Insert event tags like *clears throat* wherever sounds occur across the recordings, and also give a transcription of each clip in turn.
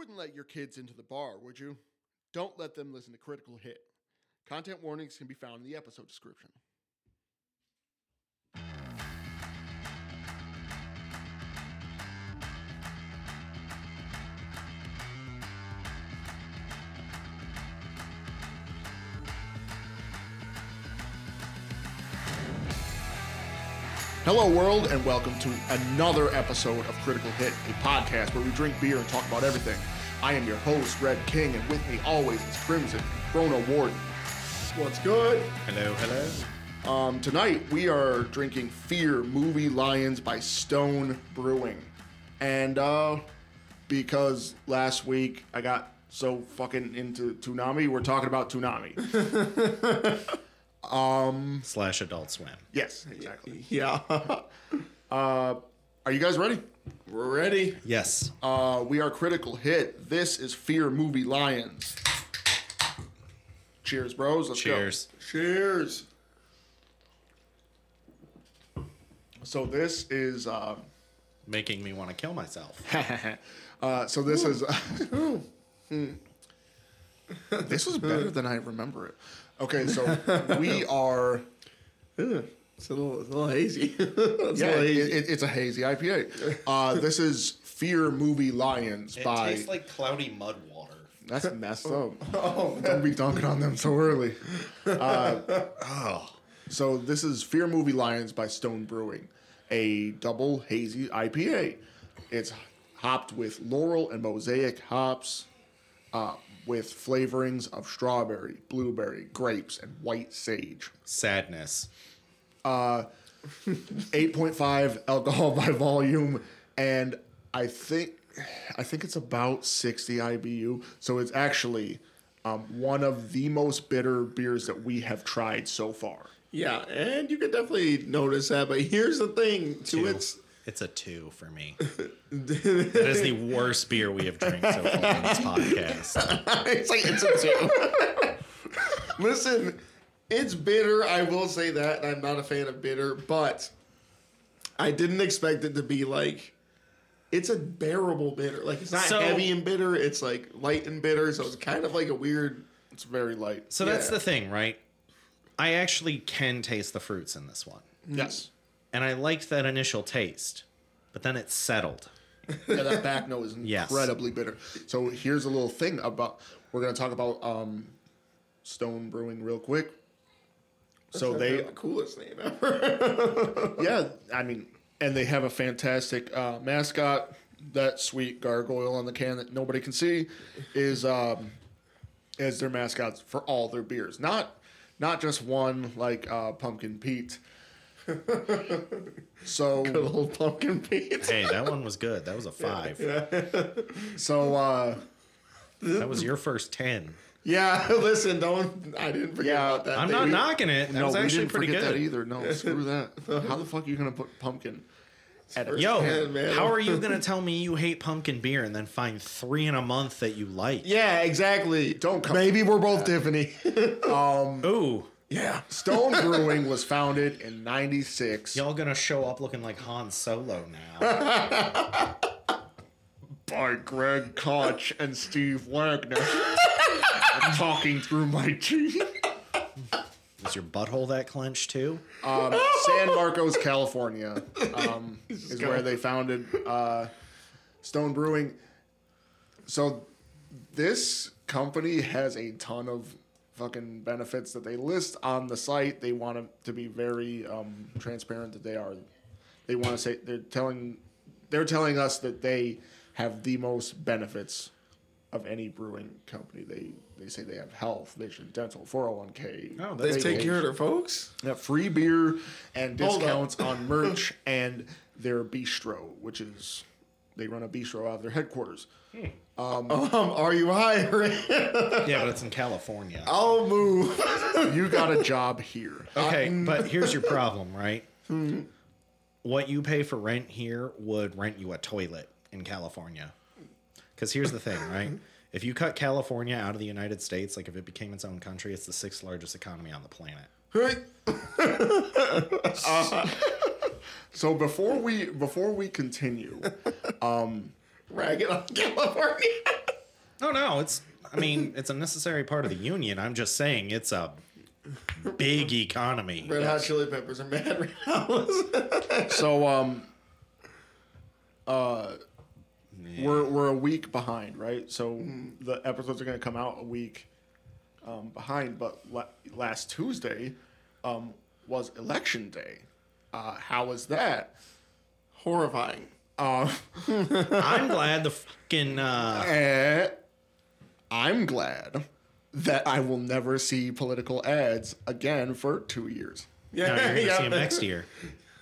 wouldn't let your kids into the bar, would you? Don't let them listen to KriticalHIT. Content warnings can be found in the episode description. Hello, world, and welcome to another episode of KriticalHIT, a podcast where we drink beer and talk about everything. I am your host, Red King, and with me always is Crimson, Chrono Warden. What's good? Hello, hello. Um, tonight we are drinking Fear Movie Lions by Stone Brewing. And uh, because last week I got so fucking into Toonami, we're talking about Toonami. *laughs* Slash Adult Swim. yes, exactly. *laughs* Yeah, *laughs* Uh, are you guys ready? we're ready. Yes. Uh, we are KriticalHIT. This is Fear Movie Lions. Cheers, bros. Let's Cheers. Cheers. So this is um, Making me want to kill myself. *laughs* uh, so this is Hmm. this was better than I remember it. Okay, so *laughs* we are It's a little, it's a little hazy. *laughs* it's yeah, a little it, hazy. it- it's a hazy IPA. Uh, this is Fear Movie Lions It by tastes like cloudy mud water. that's messed up. *laughs* oh, Don't be dunking on them so early. Oh. So this is Fear Movie Lions by Stone Brewing, a double hazy IPA. It's hopped with Loral and mosaic hops, uh, with flavorings of strawberry, blueberry, grapes, and white sage. Sadness. 8.5 alcohol by volume, and I think I think it's about 60 IBU. So it's actually um, one of the most bitter beers that we have tried so far. yeah, and you can definitely notice that. But here's the thing: to Two. its It's a two for me. *laughs* That is the worst beer we have drank so far on this podcast. *laughs* it's like it's a two. *laughs* Listen, it's bitter. I will say that. and I'm not a fan of bitter, but I didn't expect it to be like. It's a bearable bitter. Like it's not So- heavy and bitter. It's like light and bitter. So it's kind of like a weird. It's very light. So that's Yeah. the thing, right? I actually can taste the fruits in this one. Yes. And I liked that initial taste, but then it settled. *laughs* Yeah, that back note is Yes. incredibly bitter. So here's a little thing about we're gonna talk about um, Stone Brewing real quick. So they the coolest name ever. *laughs* yeah, I mean, and they have a fantastic uh, mascot. That sweet gargoyle on the can that nobody can see is um, as their mascots for all their beers. Not not just one like uh, Pumpkin Pete. *laughs* so *laughs* good Old pumpkin Pete. Hey, that one was good. That was a five. *laughs* so uh, That was your first 10. Yeah, listen, don't. I didn't forget Yeah, about that. I'm They- not knocking it. That no, was we actually didn't pretty forget good. that either. No, screw that. How the fuck are you gonna put pumpkin? At a, Yo, Man, man. how are you gonna tell me you hate pumpkin beer and then find three in a month that you like? Yeah, exactly. Don't come- Maybe we're both Tiffany. Ooh, yeah. Stone Brewing was founded in '96. y'all gonna show up looking like Han Solo now? *laughs* by Greg Koch and Steve Wagner. I'm talking through my teeth. Is your butthole that clenched too? Um, San Marcos, California, um, *laughs* is where they founded uh, Stone Brewing. So this company has a ton of fucking benefits that they list on the site. They want to be very um, transparent that they are. They want to say they're telling they're telling us that they have the most benefits of any brewing company. They they say they have health, vision, dental, 401k. Oh, They They- take care of their folks. have free beer and discounts on merch and their bistro, which is they run a bistro out of their headquarters. Um, *laughs* um, are you hiring? Yeah, but it's in California. I'll move. *laughs* You got a job here. Okay, but here's your *laughs* problem, right? Hmm. What you pay for rent here would rent you a toilet in California. Because here's the thing, right? If you cut California out of the United States, like if it became its own country, it's the sixth largest economy on the planet. Right? Uh, so before we before we continue, um, Ragging on California. No, *laughs* no, it's. I mean, it's a necessary part of the union. I'm just saying it's a big economy. Red Hot Chili Peppers are mad right. *laughs* So um uh we're we're a week behind, right? So the episodes are going to come out a week um, behind, but la- last Tuesday um, was election day. Uh, how was that? Horrifying. Uh, I'm glad the fucking. Uh, eh, I'm glad that I will never see political ads again for two years. no, Yeah, you're gonna yeah. see them next year.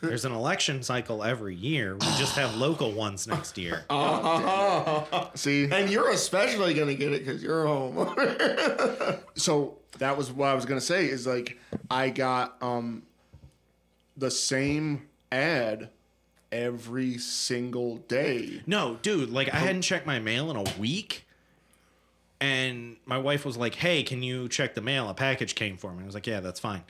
There's an election cycle every year. We just have local ones next year. *laughs* See, And you're especially gonna get it because you're home. *laughs* so that was what I was gonna say is like I got um the same ad every single day. No, dude, like I hadn't checked my mail in a week. And my wife was like, hey, can you check the mail? A package came for me. I was like, yeah, that's fine.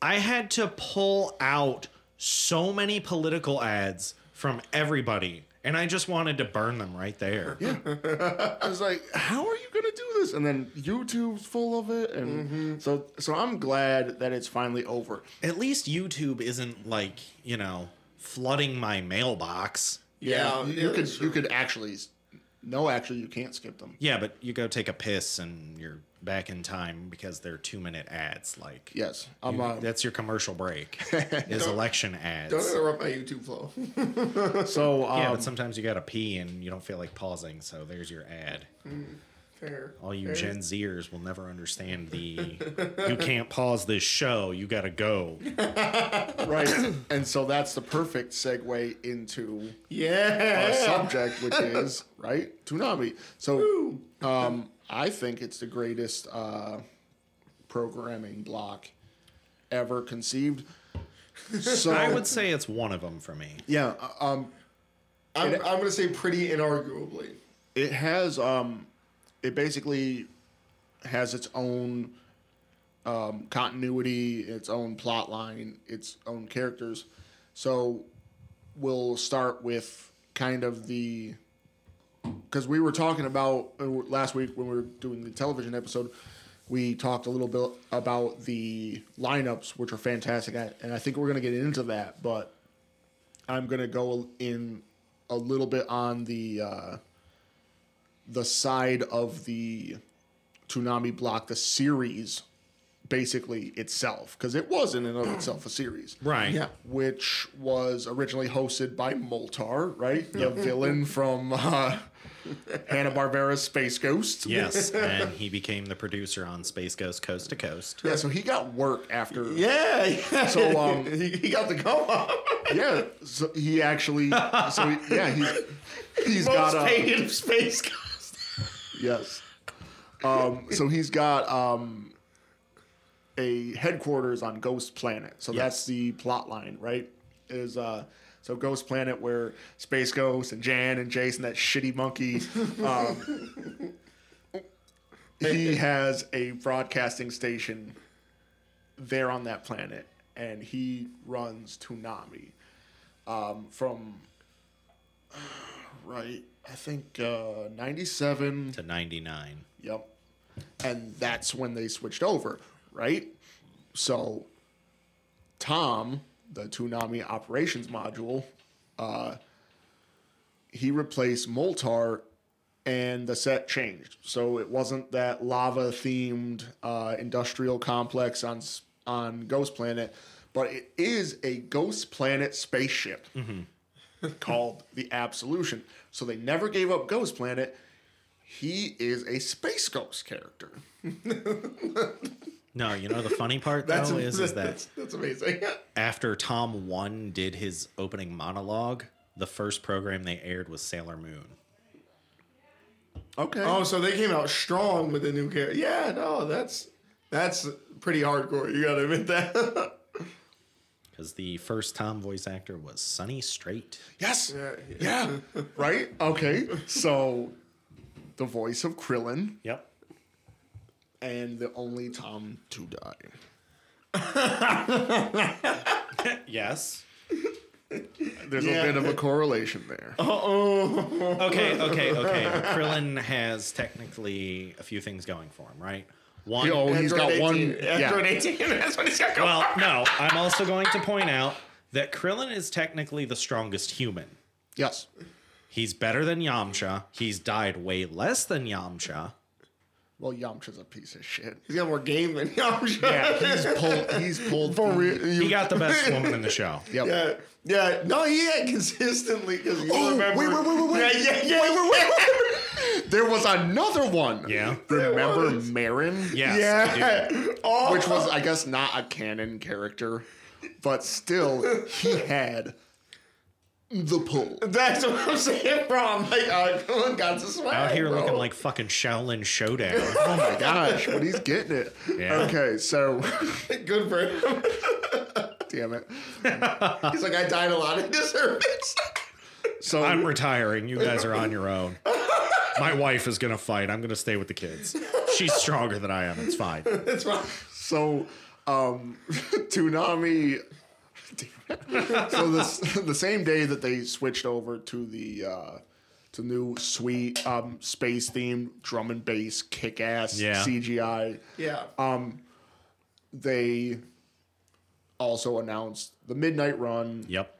I had to pull out so many political ads from everybody. And I just wanted to burn them right there. Yeah. *laughs* I was like, how are you gonna do this? And then YouTube's full of it, and mm-hmm. so so I'm glad that it's finally over. At least YouTube isn't like, you know, flooding my mailbox. Yeah, you, yeah, you could that's you could actually no, actually you can't skip them. Yeah, but you go take a piss and you're back in time because they're two minute ads. Like, Yes, I'm. you- Uh, that's your commercial break *laughs* is election ads. Don't interrupt my YouTube flow. so um, Yeah, but sometimes you gotta pee and you don't feel like pausing, so there's your ad. Fair. All you Fair. Gen Zers will never understand the you can't pause this show, you gotta go. *laughs* right, and so that's the perfect segue into yeah. our subject, which *laughs* is right Toonami. So, um, I think it's the greatest uh, programming block ever conceived. So I would say it's one of them for me. yeah, uh, um, I'm, I'm gonna say pretty inarguably. it has um, it basically has its own um, continuity, its own plot line, its own characters. So we'll start with kind of the because we were talking about uh, last week when we were doing the television episode. We talked a little bit about the lineups, which are fantastic, and I think we're going to get into that. But I'm going to go in a little bit on the uh, the side of the Toonami block, the series, basically itself, because it was in and of itself a series *clears throat* Right. Yeah. which was originally hosted by Moltar, right? The villain from uh, *laughs* Hanna Barbera's Space Ghost. Yes, *laughs* and he became the producer on Space Ghost Coast to Coast. Yeah, so he got work after. Yeah. yeah. So, um, *laughs* he, he got the come up. Yeah, so he actually. So he, yeah, he's he's got Most a paid space cost. Yes. Um, so he's got um, a headquarters on Ghost Planet. So that's the plot line, right? Is uh, so Ghost Planet where Space Ghost and Jan and Jason, that shitty monkey, um, *laughs* he has a broadcasting station there on that planet, and he runs Toonami um, from *sighs* right. I think uh, ninety-seven To 99. Yep. And that's when they switched over, right? So Tom, the Toonami operations module, uh, he replaced Moltar and the set changed. So it wasn't that lava themed uh, industrial complex on on Ghost Planet, but it is a Ghost Planet spaceship *laughs* called the Absolution. So they never gave up Ghost Planet. He is a space ghost character. No, you know the funny *laughs* part though That's, is is that that's, *laughs* that's amazing. *laughs* after Tom One did his opening monologue, the first program they aired was Sailor Moon. Okay. Oh, so they came out strong with the new character. Yeah, no, that's that's pretty hardcore. You gotta admit that. Because the first Tom voice actor was Sonny Strait. yes. Yeah, Yeah. *laughs* right? Okay. So the voice of Krillin Yep. and the only Tom to die. *laughs* Yes. There's Yeah. a bit of a correlation there. Oh, Okay, okay, okay. *laughs* Krillin has technically a few things going for him, right? One, Oh, he's got Android one. 18. Android Yeah. 18. That's what he's got going. well, no. I'm also going to point out that Krillin is technically the strongest human. Yes. He's better than Yamcha. He's died way less than Yamcha. Well, Yamcha's a piece of shit. He's got more game than Yamcha. Yeah, he's pulled. He's pulled. For the- real. He got the best woman in the show. Yep. Yeah, yeah. No, he had consistently because you Oh, remember. wait, wait, wait, wait, wait. Yeah, yeah, yeah. There was another one. Yeah. Remember. Maron? Yes, yeah. Oh, *laughs* Which was, oh. I guess, not a canon character, but still, he *laughs* had the pull. That's what I'm saying, bro. I'm like, uh, *laughs* Krillin got the swag. Out here bro. looking like fucking Xiaolin Showdown. Oh my gosh, but he's getting it. Yeah. Okay, so good for him. damn it. He's like, I died a lot. I deserve it. So I'm retiring. You guys are on your own. My wife is gonna fight. I'm gonna stay with the kids. She's stronger than I am. It's fine. *laughs* That's right. so um *laughs* Toonami so this the same day that they switched over to the uh to new sweet um space themed drum and bass kick ass Yeah. CGI Yeah. Um, they also announced the midnight run Yep.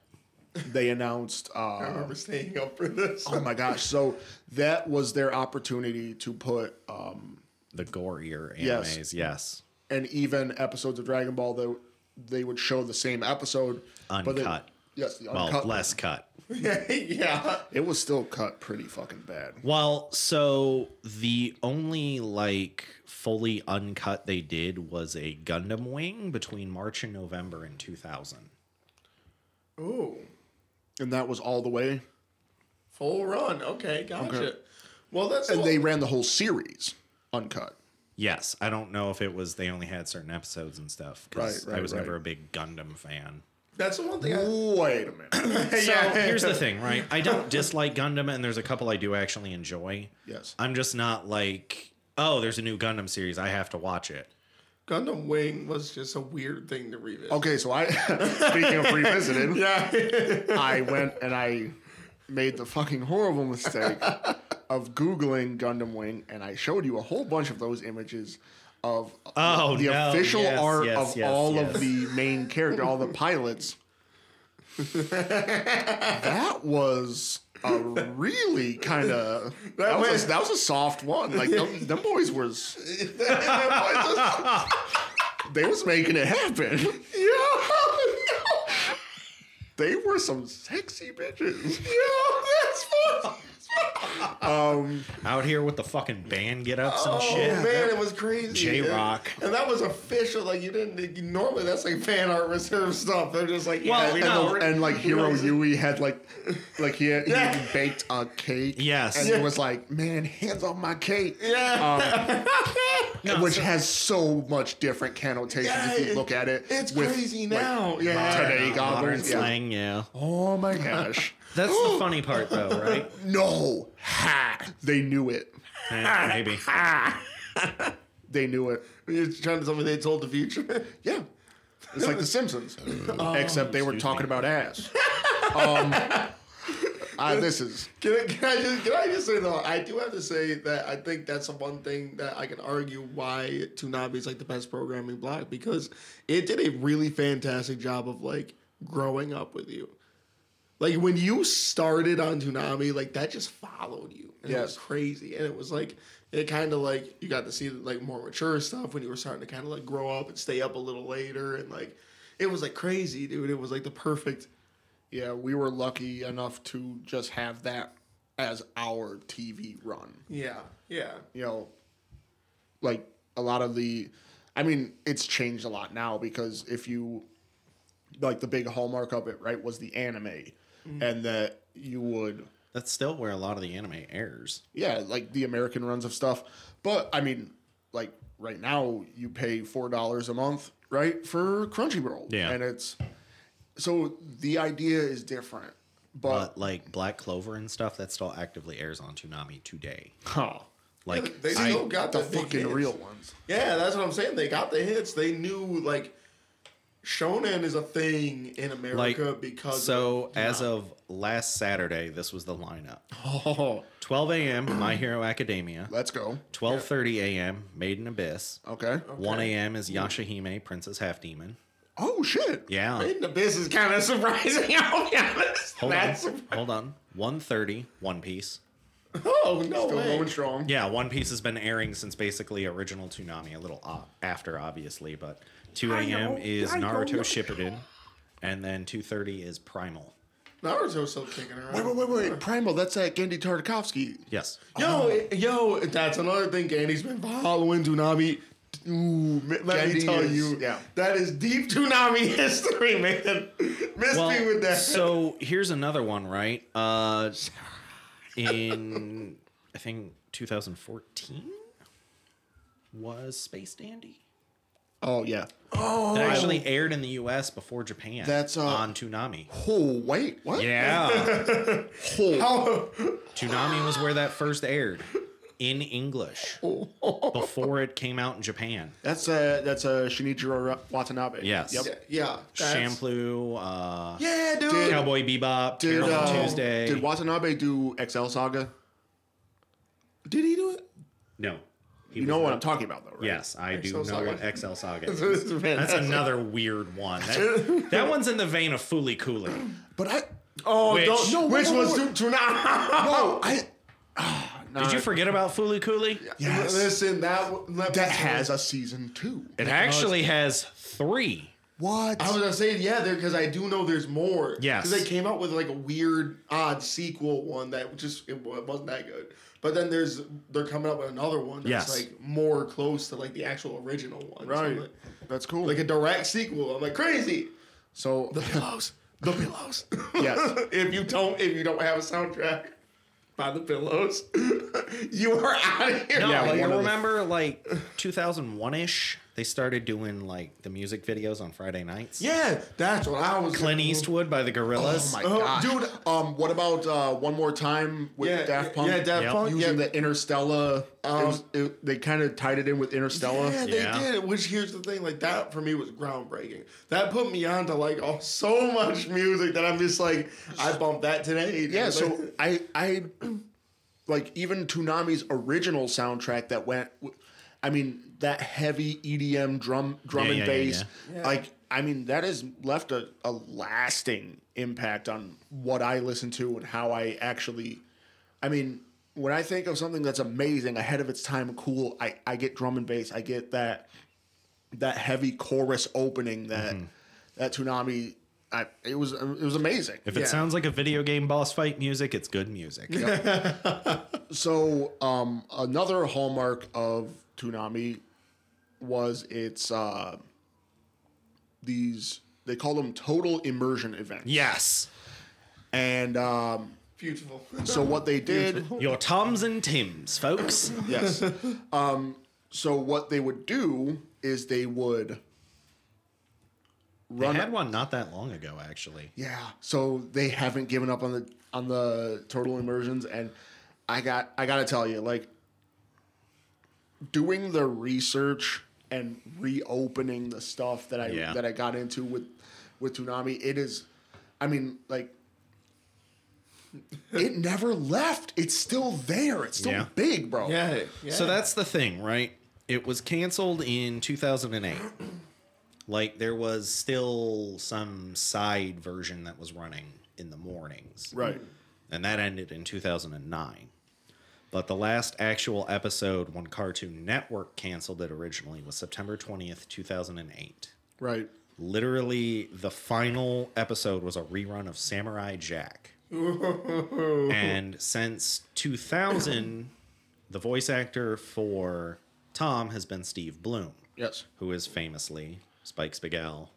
They announced *laughs* I uh remember staying up for this. oh my gosh so that was their opportunity to put um The gorier Yes. animes. Yes. and even episodes of Dragon Ball that they would show the same episode but they- Uncut. yes the Well, less cut. *laughs* yeah. it was still cut pretty fucking bad Well, so the only like fully uncut they did was a Gundam Wing between March and November in 2000. Ooh. And that was all the way Full run. Okay, gotcha. Okay. Well, that's and all- they ran the whole series uncut Yes, I don't know if it was they only had certain episodes and stuff. 'cause Right, right, I was right. never a big Gundam fan. that's the one thing. I, wait a minute *clears throat* So *laughs* here's the thing, right? I don't dislike Gundam, and there's a couple I do actually enjoy. yes I'm just not like, oh, there's a new Gundam series. I have to watch it. Gundam Wing was just a weird thing to revisit. okay so I *laughs* speaking of revisited *laughs* Yeah. I went and I made the fucking horrible mistake of Googling Gundam Wing, and I showed you a whole bunch of those images of Oh, the no. official Yes, art yes, of yes, all yes. of the main character, all the pilots. *laughs* that was a really kind of *laughs* that, was a, that was a soft one. Like them, *laughs* them boys was *laughs* they was making it happen. Yeah, they were some sexy bitches. Um, Out here with the fucking band get ups and Oh shit. man, it was crazy. J-Rock. and, and that was official. Like you didn't you, normally that's like fan art reserve stuff. They're just like yeah, Well, we no, know. and, we're- and like Heero *laughs* Yuy had like like he had, Yeah. he baked a cake. Yes. and Yeah. it was like, man, hands off my cake. yeah, *laughs* No, which so- has so much different connotations Yeah, if you it- look at it. it's with, crazy like, now. yeah, today modern goggles. Yeah. slang, yeah. Oh my gosh. *laughs* That's the *gasps* funny part, though, right? No. Ha. They knew it. Eh, maybe. *laughs* They knew it. You're trying to tell me they told the future. *laughs* Yeah. It's like The Simpsons, except they were excuse talking me. about ass. *laughs* Um, uh, this is Can I, can I just can I just say though? I do have to say that I think that's the one thing that I can argue why Toonami is like the best programming block because it did a really fantastic job of like growing up with you. Like when you started on Toonami, like that just followed you. And It was crazy, and it was like it kind of like you got to see like more mature stuff when you were starting to kind of like grow up and stay up a little later, and like it was like crazy, dude. It was like the perfect. yeah. We were lucky enough to just have that as our TV run. Yeah, yeah. you know, like a lot of the, I mean, it's changed a lot now because if you, like the big hallmark of it, right, was the anime, Mm. and that you would, That's still where a lot of the anime airs. yeah, like the American runs of stuff. But I mean, like right now, you pay four dollars a month, right, for Crunchyroll, Yeah. and it's so the idea is different, but, But like Black Clover and stuff, that still actively airs on Toonami today. huh, Like they I- still got the the fucking hits. real ones. Yeah, that's what I'm saying. They got the hits. They knew like shonen is a thing in America Like because so of, as of last Saturday, this was the lineup. Oh, 12 a.m. My Hero Academia. let's go. 12:30 a.m. Made in Abyss. Okay. 1 a.m. is Yashahime, Princess Half Demon. Oh shit. Yeah. Made in Abyss is kind of surprising. *laughs* I'll be honest. Hold That's on. Hold on. 1:30 One Piece. oh no Still way. going strong. Yeah, One Piece has been airing since basically original Toonami, a little o- after obviously, but 2 a.m. is I know. Naruto Shippuden, and then 2:30 is Primal. Naruto's still kicking around. Wait, wait, wait, wait. Primal, that's that Genndy Tartakovsky. Yes. Yo, yo, that's another thing. Genndy's been following Toonami. Ooh, ma- let me tell is- you, yeah. that is deep Toonami *laughs* history, man. Miss me with that. so here's another one, right? Uh, in I think 2014 was Space Dandy. Oh yeah. Oh, it actually aired in the U.S. before Japan. That's, uh, on Toonami. Oh wait, what? Yeah, *laughs* Oh, Toonami was where that first aired in English *laughs* before it came out in Japan. that's a that's a Shinichiro Watanabe. Yes. Yep. yeah, yeah. Champloo, uh, Yeah, dude. Did- Cowboy Bebop, Did Carole uh, Tuesday. did Watanabe do Excel Saga? Did he do it? no, he You know what I'm talking about, though, right? Yes, I do Excel know Saga. what Excel Saga is. That's another weird one. That, *laughs* that one's in the vein of Fooly Cooly. But I Oh, Which- don't, No, which wait, wait, was wait. to, to not. no, *laughs* I. ah, nah, Did you forget about Fooly Cooly? Yes. Listen, that w- let me that has a season two. It actually has three. What? I was gonna say yeah, there because I do know there's more. Yes. because they came out with like a weird, odd sequel one that just it wasn't that good. But then there's they're coming up with another one that's Yes. like more close to like the actual original one. So, right. like, That's cool. like a direct sequel. I'm like crazy. so The pillows. The pillows. Yes. *laughs* if you don't if you don't have a soundtrack by the pillows, *laughs* you are out of here. No, Yeah, like one of the- remember like 2001 ish, they started doing like the music videos on Friday nights. Yeah, that's what I was. Clint Eastwood by the Gorillaz. Oh my Oh, gosh, dude. Um, what about uh, one more time with Yeah, Daft Punk? yeah, Daft Yep. Punk. using yeah, the Interstella. it was- it- they kind of tied it in with Interstella. Yeah, they Yeah. did. Which here's the thing, like that for me was groundbreaking. That put me on to like oh, so much music that I'm just like I bumped that today. Yeah, Like, so I I like even Toonami's original soundtrack that went I mean that heavy EDM drum drum Yeah, and yeah, yeah, bass yeah. like I mean that has left a, a lasting impact on what I listen to and how I actually I mean when I think of something that's amazing ahead of its time cool I I get drum and bass I get that that heavy chorus opening that Mm-hmm. that Toonami I, it was it was amazing. If it Yeah. sounds like a video game boss fight music, it's good music. *laughs* So, um, another hallmark of Toonami was its uh, these they call them total immersion events. Yes. And um, beautiful. so what they did, Your Toms and Tims, folks. yes. Um, so what they would do is they would They run. had one not that long ago, actually. Yeah. So they haven't given up on the on the total immersions, and I got I got to tell you, like doing the research and reopening the stuff that I Yeah. that I got into with with Toonami, it is, I mean, like. It *laughs* never left. It's still there. It's still Yeah. big, bro. yeah, yeah. So that's the thing, right? It was canceled in 2008. *clears throat* Like there was still some side version that was running in the mornings. Right. And that ended in 2009. But the last actual episode when Cartoon Network canceled it originally was September 20th, 2008. Right. Literally, the final episode was a rerun of Samurai Jack. *laughs* and since 2000, the voice actor for Tom has been Steve Blum, Yes. who is famously Spike Spiegel,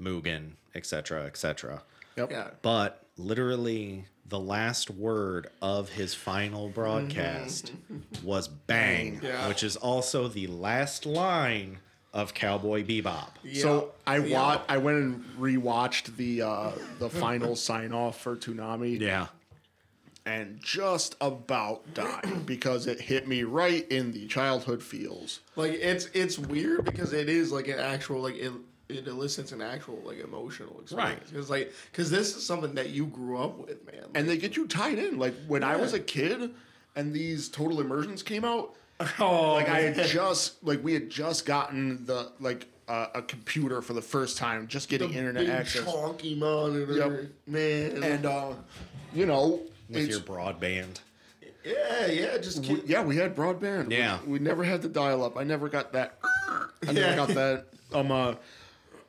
Mugen, etc., etc. Yep. yeah. But literally, the last word of his final broadcast was bang, Yeah. which is also the last line of Cowboy Bebop. So I Yeah. wa- I went and rewatched the uh, the *laughs* final sign off for Toonami. Yeah. and just about died because it hit me right in the childhood feels. Like it's it's weird because it is like an actual like it, it elicits an actual like emotional experience. Right. experience. Because like, because this is something that you grew up with, man. and they get you tied in. Like when I was a kid, and these total immersions came out, *laughs* oh, like I had just like we had just gotten the like uh, a computer for the first time, just getting the internet big access, chonky monitor, Yep. man. and uh, you know, with it's- your broadband. yeah, yeah, just we, keep, yeah, we had broadband. We- Yeah. we, never had the dial up. I never got that. I never Yeah. got that. Um, uh,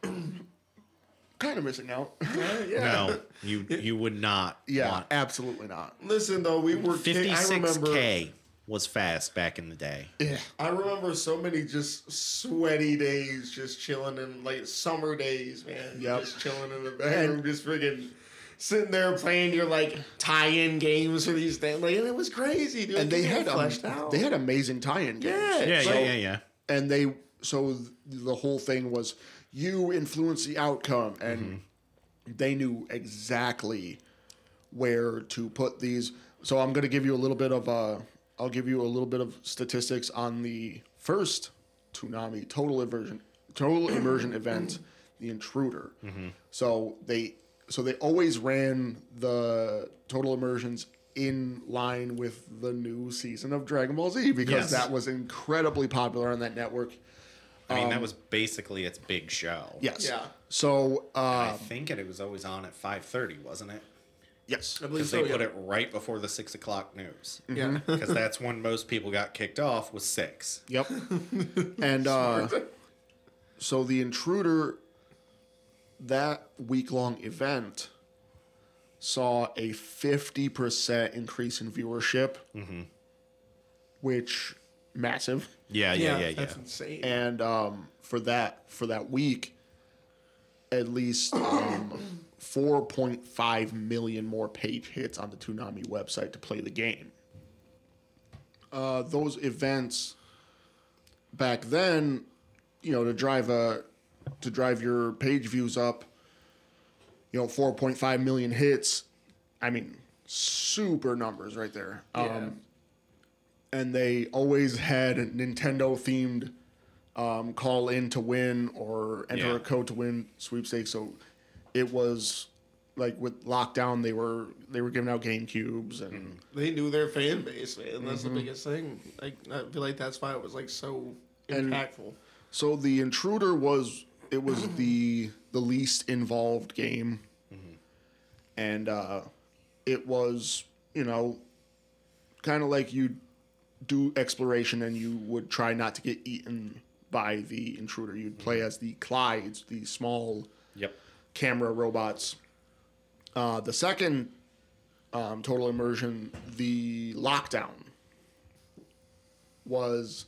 *coughs* kind of missing out. *laughs* yeah. No, you you would not. yeah, want. absolutely not. Listen though, we were kick- I remember 56k was fast back in the day. Yeah. I remember so many just sweaty days, just chilling in like summer days, man. Yep. Just chilling in the bedroom, just freaking sitting there playing your like tie-in games for these things. Like, and it was crazy, dude. And they Just had um, out. they had amazing tie-in games. Yeah. Yeah, So- yeah, yeah, yeah. and they so th- the whole thing was you influence the outcome and Mm-hmm. they knew exactly where to put these so i'm going to give you a little bit of uh i'll give you a little bit of statistics on the first Toonami total immersion total immersion event the intruder Mm-hmm. so they so they always ran the total immersions in line with the new season of Dragon Ball Z because Yes. that was incredibly popular on that network. I mean, that was basically its big show. Yes. Yeah. So, I uh, think it, it was always on at 5:30, wasn't it? yes. I believe Because so. they put yeah. it right before the six o'clock news. Yeah. *laughs* Because that's when most people got kicked off. Was six. Yep. *laughs* and uh, so the intruder, that week long event, saw a 50% increase in viewership, which massive. Yeah, yeah, yeah, yeah. That's insane. and um, for that for that week, at least um, *coughs* 4.5 million more page hits on the Toonami website to play the game. Uh, those events back then, you know, to drive a to drive your page views up, you know, 4.5 million hits. I mean, super numbers right there. Yeah. Um, and they always had Nintendo themed um, call in to win or enter Yeah. a code to win sweepstakes. So it was like with lockdown, they were they were giving out Game Cubes and they knew their fan base, man. That's Mm-hmm. the biggest thing. Like I feel like that's why it was like so And- impactful. so the intruder was it was the the least involved game, and uh, it was you know kind of like you do exploration and you would try not to get eaten by the intruder. You'd play as the Clydes, the small Yep. camera robots. Uh, the second um, total immersion, the lockdown, was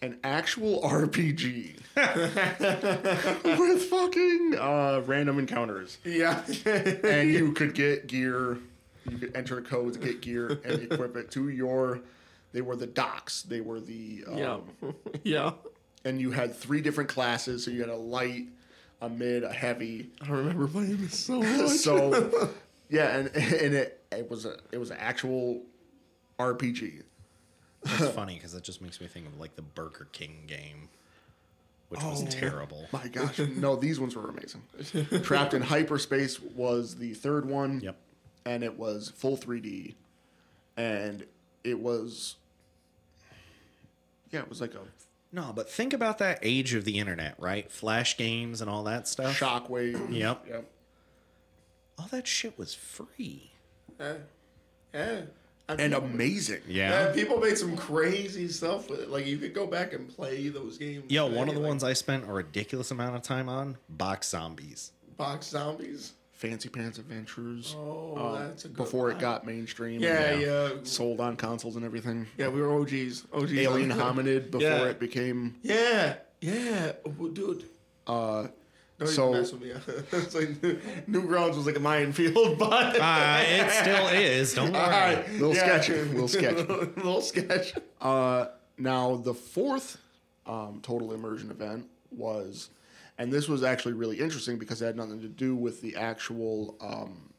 an actual *laughs* RPG *laughs* with fucking uh, random encounters, Yeah. and you could get gear. You could enter codes, get gear, and equip it to your. They were the docks. They were the um, yeah. *laughs* yeah. and you had three different classes. So you had a light, a mid, a heavy. I remember playing this so *laughs* much. so *laughs* yeah, and and it it was a it was an actual RPG. It's funny because that just makes me think of like the Burger King game, which was terrible. My gosh, no, these ones were amazing. Trapped in Hyperspace was the third one. Yep. and it was full 3D, and it was yeah, it was like a No, but think about that age of the internet, right? Flash games and all that stuff. shockwave. Yep. Yep. All that shit was free. yeah. Yeah. I And feel- amazing. Yeah. Yeah, people made some crazy stuff with it. Like you could go back and play those games. Yo, today, one of the like ones I spent a ridiculous amount of time on, Box Zombies. Box Zombies. Fancy Pants Adventures. Oh, um, that's a good before it got mainstream. Yeah, and, yeah, Sold on consoles and everything. yeah. We were OGs. OGs. Alien *laughs* Hominid before Yeah. it became. Yeah, yeah, oh, dude. Uh, Don't So- even mess with me. *laughs* it's like Newgrounds was like a minefield, *laughs* but Uh, it still is. Don't worry. all right, Little sketch, little sketch. little sketch. Uh, now the fourth um, total immersion event was, and this was actually really interesting because it had nothing to do with the actual um,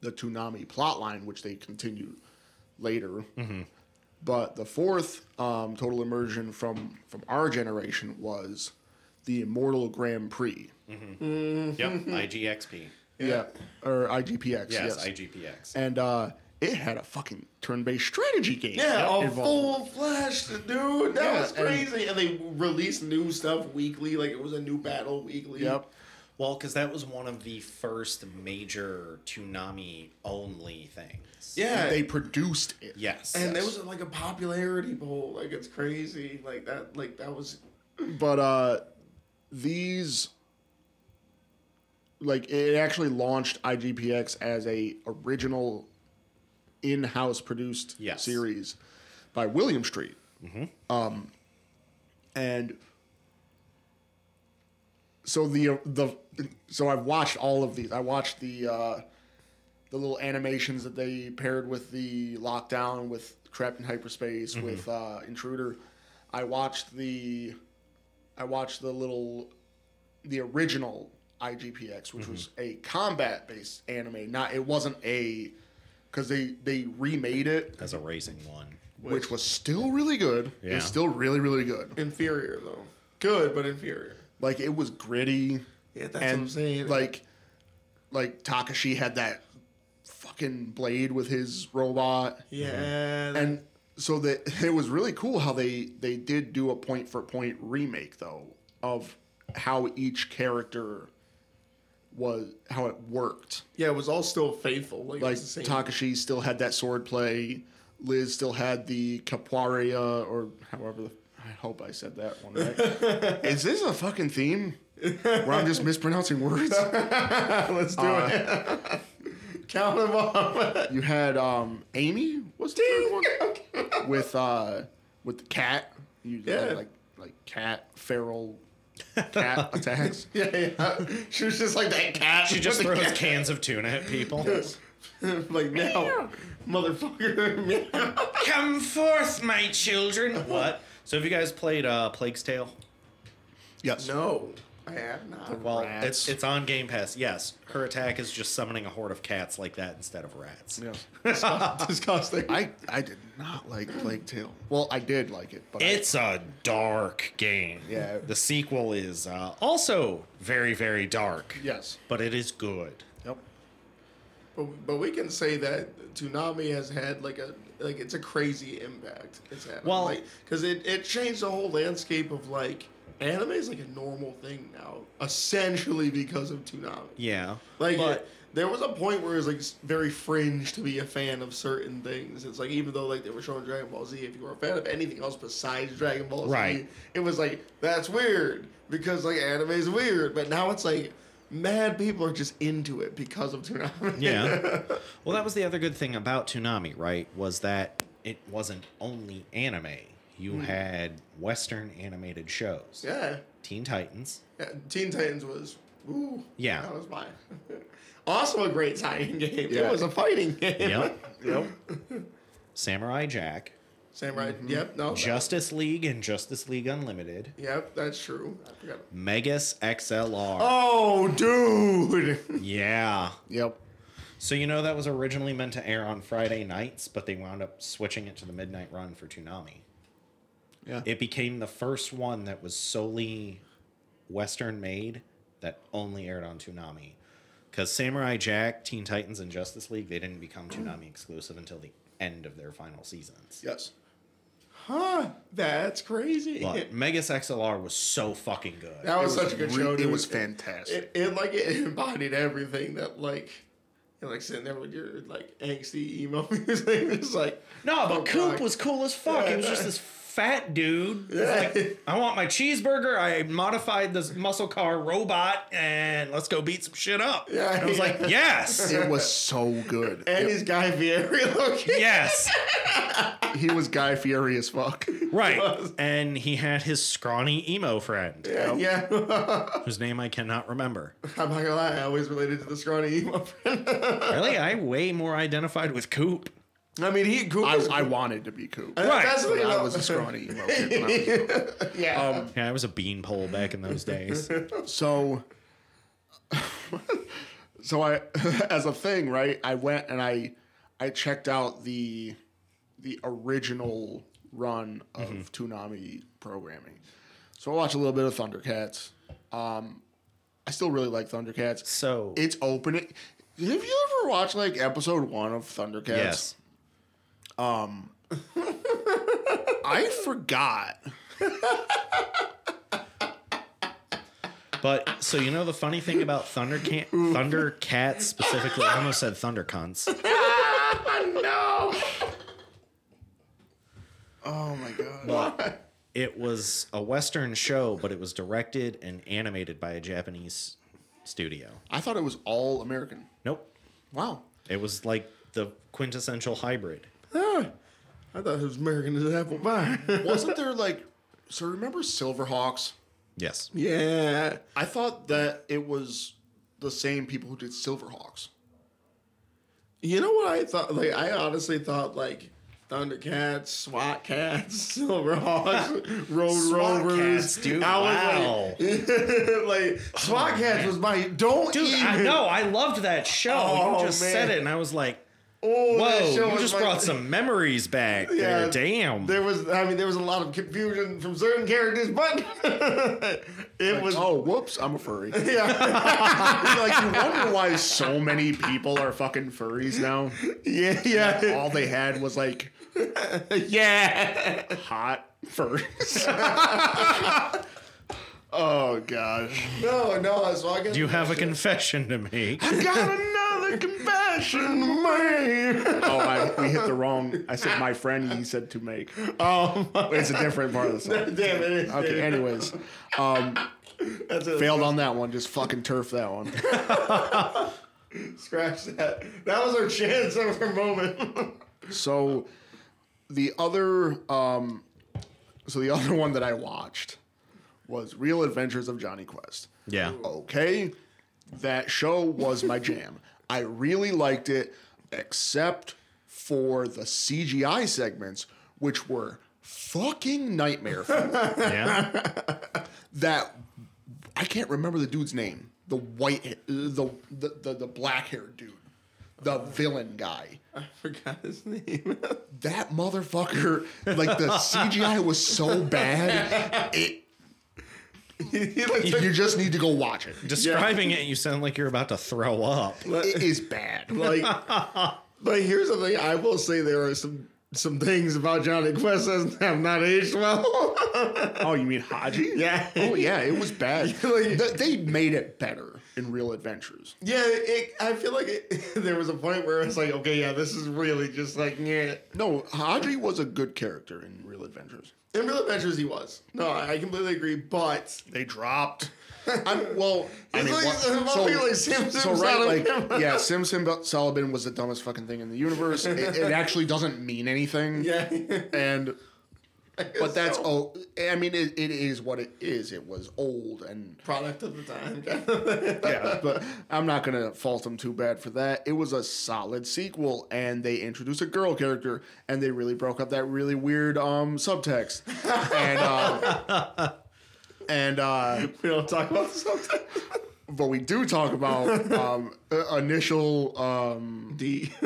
the Toonami plotline, which they continued later. But the fourth um, total immersion from from our generation was the Immortal Grand Prix. Yep, IGXP. Yeah, or IGPX. Yes, Yes, IGPX. and uh, it had a fucking turn-based strategy game. Yeah, a full flash, dude. That Yeah, was crazy. And, they released new stuff weekly. Like it was a new battle weekly. Yep. Well, because that was one of the first major Toonami only things. Yeah. They produced it. Yes. and there was like a popularity poll. Like it's crazy. Like that. Like that was. but uh these like it actually launched IGPX as a original in-house produced Yes. series by Williams Street. Um, and so the the so I've watched all of these. I watched the uh, the little animations that they paired with the lockdown with trapped in hyperspace with uh, intruder. I watched the I watched the little the original IGPX, which was a combat based anime. Not it wasn't a because they they remade it, as a racing one. which was still really good. It Yeah. was still really really good. Inferior though. Good, but inferior. Like it was gritty. Yeah, that's what I'm saying. Like like Takeshi had that fucking blade with his robot. Yeah. that- and so that *laughs* it was really cool how they they did do a point for point remake though of how each character was how it worked yeah, it was all still faithful. Like, like it's the same. takeshi still had that sword play liz still had the capoeira or however the, i hope i said that one right *laughs* is this a fucking theme where i'm just mispronouncing words *laughs* Let's do Uh, it. *laughs* Count them off. you had um amy What's the third one with uh with the cat. You Yeah. like like cat feral cat attacks. *laughs* yeah, yeah. She was just like that cat. She just *laughs* throws cat. cans of tuna at people. *laughs* like meow, motherfucker. Come forth, my children. What? So have you guys played uh, Plague's Tale? Yes. No, I have not. Well, Rats. it's it's on Game Pass. Yes, her attack is just summoning a horde of cats like that instead of rats. Yeah. Disgusting. I I did not like Plague Tale. Well, I did like it, but I- It's a dark game. Yeah. The sequel is uh, also very very dark. yes. But it is good. Yep. But, but we can say that Toonami has had like a like it's a crazy impact. It's had Well- like because it it changed the whole landscape of like anime is like a normal thing now, essentially because of Toonami. Yeah. Like but there was a point where it was like very fringe to be a fan of certain things. It's like even though like they were showing Dragon Ball Z, if you were a fan of anything else besides Dragon Ball Z, it was like that's weird because like anime is weird. But now it's like mad people are just into it because of Toonami. Yeah. *laughs* well, that was the other good thing about Toonami, right? Was that it wasn't only anime. You hmm. had Western animated shows. yeah. Teen Titans. Yeah, Teen Titans was, ooh, Yeah. that was mine. *laughs* also a great fighting game. Yeah. It was a fighting game. Yep. Yep. *laughs* Samurai Jack. Samurai. Mm-hmm. Yep. No. that- Justice League and Justice League Unlimited. Yep. That's true. I forgot. Megas XLR. Oh, dude. *laughs* Yeah. Yep. So you know that was originally meant to air on Friday nights, but they wound up switching it to the midnight run for Toonami. Yeah. It became the first one that was solely Western made that only aired on Toonami. Because Samurai Jack, Teen Titans, and Justice League, they didn't become Toonami exclusive until the end of their final seasons. yes. Huh. That's crazy. But Megas XLR was so fucking good. that was, It such a good re- show. It was fantastic. It, it like it embodied everything that like. You're like sitting there with your like angsty emo *laughs* music. It's like No, but Oh, Coop God. was cool as fuck. It was just this fat dude. *laughs* Yeah. Like, I want my cheeseburger. I modified this muscle car robot, and let's go beat some shit up. Yeah, And I was yeah. like, yes, it was so good. and It- he's Guy Fieri looking. yes, *laughs* he was Guy Fieri as fuck. right. *laughs* And he had his scrawny emo friend, Yeah, yeah. whose name I cannot remember. I'm not gonna lie, I always related to the scrawny emo friend. Really, I way more identified with Coop. I mean, he Coop I, was- I wanted to be Coop. I- Right. That's the But thing I was a scrawny *laughs* emo kid when I was little. *laughs* yeah. Um, Yeah, I was a beanpole back in those days. *laughs* So, so I, as a thing, right? I went and I, I checked out the, the original run of Toonami programming. So I watched a little bit of Thundercats. Um, I still really like Thundercats. So It's opening. Have you ever watched like episode one of Thundercats? yes, Um, I forgot. but so you know the funny thing about Thundercat, Thundercats specifically, I almost said Thundercunts. *laughs* no. Oh my god. But it was a Western show, but it was directed and animated by a Japanese studio. I thought it was all American. Nope, Wow. it was like the quintessential hybrid. Ah, I thought it was American as apple pie. *laughs* Wasn't there like so remember Silverhawks? Yes, yeah. I thought that it was the same people who did Silverhawks. You know what I thought? Like, I honestly thought like Thundercats, SWAT cats, *laughs* Silverhawks, *laughs* Road SWAT Rovers. Cats, dude, I wow. was like, like SWAT cats was my don't dude, even. I know I loved that show. Oh, you just man. said it, and I was like, Oh, that "Whoa, show you just my- brought some memories back there." Damn. There was, I mean, there was a lot of confusion from certain characters, but *laughs* it was. Oh, whoops! I'm a furry. *laughs* Yeah, *laughs* like you wonder why so many people are fucking furries now. yeah, yeah, All they had was like yeah. hot furs. Oh gosh. No, no, SWAT cats. Do you have a confession to make? I got another confession to make? Oh, I, we hit the wrong. I said my friend. He said to make. Oh, It's a different part of the song. *laughs* damn it! Okay. Anyways, um, That's it. failed on that one. Just fucking turf that one. *laughs* Scratch that. That was our chance. That was our moment. *laughs* So the other um so the other one that I watched was Real Adventures of Jonny Quest. Yeah. Okay? That show was my jam. *laughs* I really liked it except for the CGI segments which were fucking nightmare. *laughs* Yeah. that I can't remember the dude's name. The white the the the, the black haired dude. The villain guy. I forgot his name. *laughs* that motherfucker, like the CGI was so bad, it he looks like, *laughs* you just need to go watch it. Describing it, you sound like you're about to throw up. It is bad. like, *laughs* but here's the thing. I will say there are some some things about Jonny Quest that have not aged well. Oh, you mean Hadji? *laughs* Yeah. Oh yeah, it was bad. Like- they made it better in Real Adventures. yeah, it, I feel like it, *laughs* there was a point where it's like, okay, yeah, this is really just like, yeah. No, Hadji was a good character in Real Adventures. In Real Adventures, he was. No, I completely agree. But They dropped. *laughs* I'm, well, I mean, like- what- so, like Sim so right, like *laughs* yeah, Sim Sim was the dumbest fucking thing in the universe. It, it actually doesn't mean anything. yeah, and *laughs* but that's So, oh i mean it, it is what it is it was old and product of the time. *laughs* yeah but i'm not gonna fault them too bad for that it was a solid sequel and they introduced a girl character and they really broke up that really weird um subtext *laughs* and uh and uh we don't talk about this sometimes. But we do talk about *laughs* um uh, initial um D. *laughs*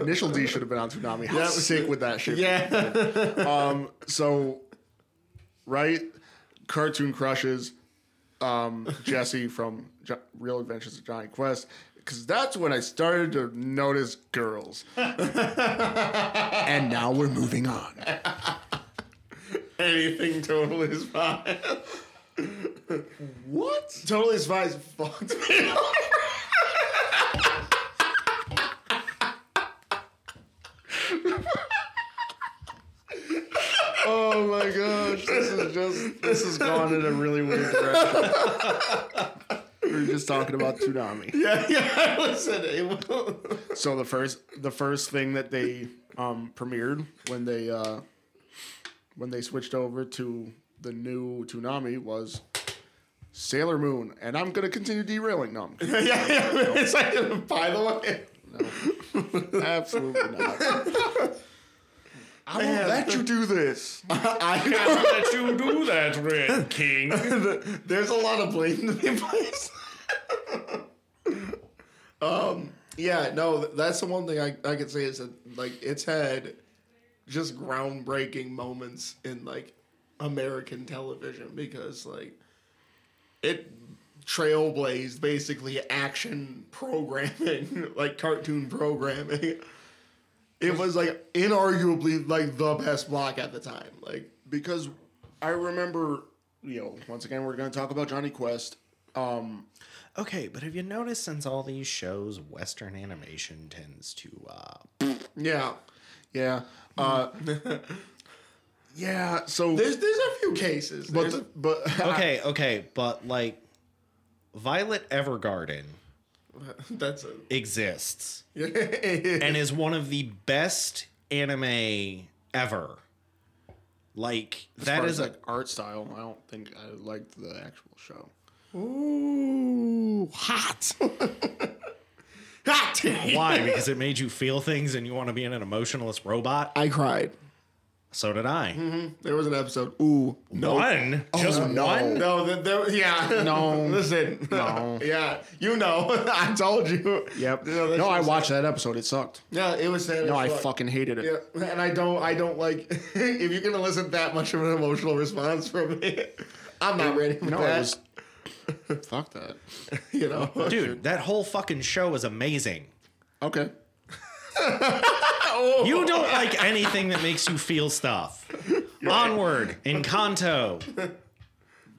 initial d should have been on Toonami how Yeah. sick would that shit be? yeah. *laughs* Um, so, right, cartoon crushes um, Jesse from jo- Real Adventures of Jonny Quest because that's when I started to notice girls. and now we're moving on. Anything totally is fine. What? Totally fine. Fucked me. Oh my gosh, this is just this has gone in a really weird direction. we were just talking about Toonami. yeah, yeah. Listen, it will. So the first the first thing that they um, premiered when they uh, when they switched over to the new Toonami was Sailor Moon, and I'm gonna continue derailing. No, I'm *laughs* yeah, yeah. It's like, by the way, absolutely not. *laughs* I *laughs* won't let you do this. I can't let you do that, Red King. There's a lot of blame to be placed. um. Yeah. No. That's the one thing I I could say is that like it's had just groundbreaking moments in like American television because like it trailblazed basically action programming, *laughs* like cartoon programming. It was like inarguably like the best block at the time. Like because I remember, you know, once again we're going to talk about Jonny Quest. Um, Okay, but have you noticed since all these shows, Western animation tends to uh yeah, yeah, uh, *laughs* yeah. So, there's there's a few cases. but the, but *laughs* Okay, okay, but like Violet Evergarden *laughs* that's a exists *laughs* and is one of the best anime ever. Like as that far is as, a like art style. I don't think I liked the actual show. Ooh, hot. hot. why? Because it made you feel things and you want to be an emotionless robot? I cried. So did I. Mm-hmm. There was an episode. Ooh, no, One? Oh, just no. one? no, there, there, yeah, No. *laughs* Listen, No. *laughs* yeah, you know, *laughs* I told you. Yep. No, that's no, I just- watched that episode. It sucked. Yeah, it was sad. No, as I fuck. fucking hated it. Yeah, and I don't, I don't like. if you're gonna listen that much of an emotional response from me, I'm not ready for No, that. it was. fuck that. you know, Dude, that whole fucking show is amazing. Okay. Oh. You don't like anything that makes you feel stuff. Onward, *laughs* Encanto.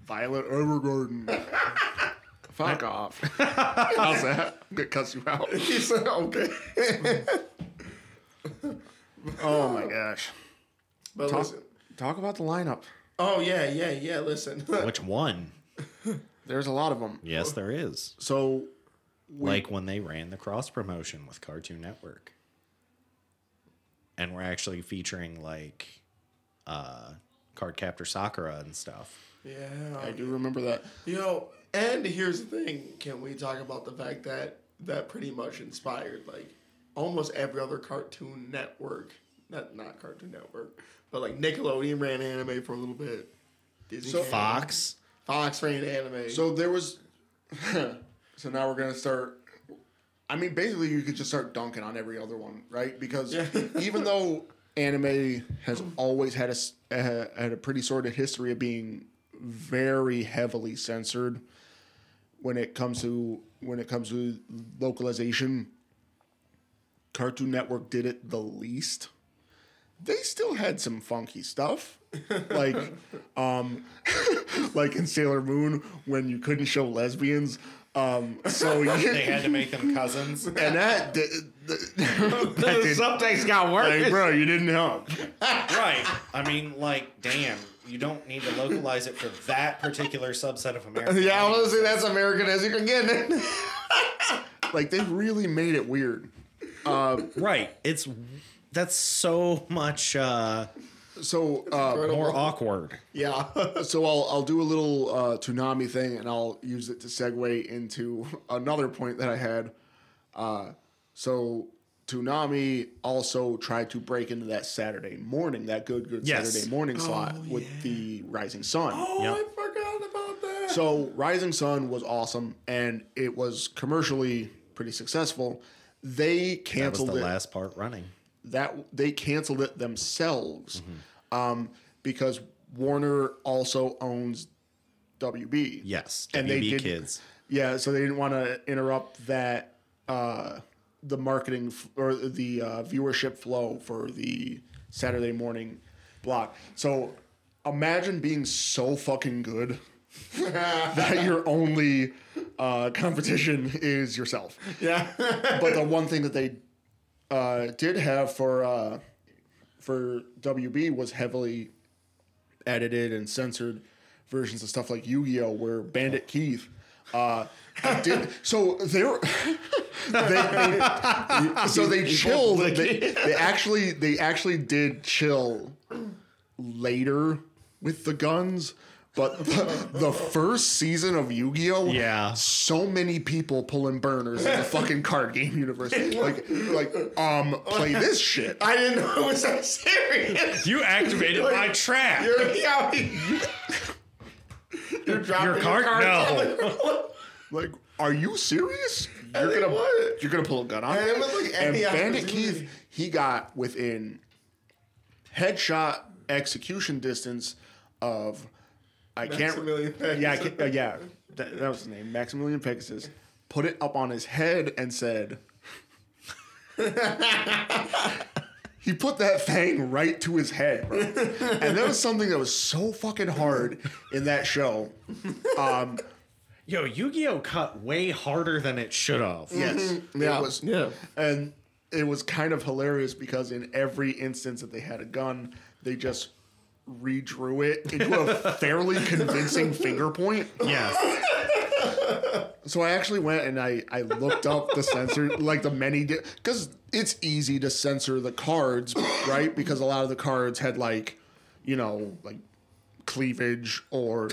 Violet Evergarden. Fuck off. *laughs* How's that? I'm gonna cuss you out. *laughs* he said, okay. Oh my gosh. But Talk, listen. talk about the lineup. Oh yeah, yeah, yeah. Listen. Which one? There's a lot of them. Yes, there is. So, Like when they ran the cross promotion with Cartoon Network. And we're actually featuring like uh Cardcaptor Sakura and stuff. yeah. I do remember that. You know, and here's the thing: can we talk about the fact that that pretty much inspired like almost every other Cartoon Network, not not Cartoon Network, but like Nickelodeon ran anime for a little bit. Disney So- Fox. Fox ran anime. So there was. *laughs* so now we're gonna start. I mean, basically, you could just start dunking on every other one, right? Because Yeah. *laughs* even though anime has always had a uh, had a pretty sordid history of being very heavily censored when it comes to when it comes to localization, Cartoon Network did it the least. They still had some funky stuff, like *laughs* um, *laughs* like in Sailor Moon when you couldn't show lesbians. Um, *laughs* so you, They had to make them cousins. *laughs* and that *laughs* did, that the did subtext got worse. like, bro, you didn't help. right. I mean, like, damn, you don't need to localize it for that particular subset of America. yeah, I was gonna say that's American as you can get. It. like they really made it weird. Right. It's that's so much uh So uh, more awkward. yeah. *laughs* so I'll I'll do a little uh, Toonami thing, and I'll use it to segue into *laughs* another point that I had. Uh, so Toonami also tried to break into that Saturday morning, that good good Yes. Saturday morning slot with the Rising Sun. Oh, Yep. I forgot about that. So Rising Sun was awesome, and it was commercially pretty successful. They That was canceled the it. last part running. that they canceled it themselves Mm-hmm. Um, because Warner also owns WB. Yes. And they did- kids. Yeah, so they didn't want to interrupt that uh, the marketing f- or the uh, viewership flow for the Saturday morning block. So imagine being so fucking good *laughs* that your only uh, competition is yourself. yeah. But the one thing that they uh, did have for uh, for WB was heavily edited and censored versions of stuff like Yu-Gi-Oh, where Bandit Keith uh, did so they, they- *laughs* so they chilled they, they actually they actually did chill later with the guns but the, the first season of Yu-Gi-Oh Yeah. so many people pulling burners in the fucking card game universe *laughs* like like um play this shit I didn't know it was that serious. You activated my trap. You're, yeah, you, you're dropping Your card? No. *laughs* like are you serious you're think gonna what? you're gonna pull a gun on And me? was like and any Bandit opportunity. Keith, he got within headshot execution distance of I can't. Maximilian Pegasus. Yeah, I can't, uh, yeah, that, that was his name, Maximilian Pegasus. Put it up on his head and said. *laughs* he put that thing right to his head, bro. and that was something that was so fucking hard in that show. Um, Yo, Yu-Gi-Oh cut way harder than it should have. yes, Yeah. it was. Yeah. and it was kind of hilarious because in every instance that they had a gun, they just redrew it into a fairly *laughs* convincing finger point. Yes. So I actually went and I, I looked up the censor, like the many, because it's easy to censor the cards, right? Because a lot of the cards had like, you know, like cleavage or.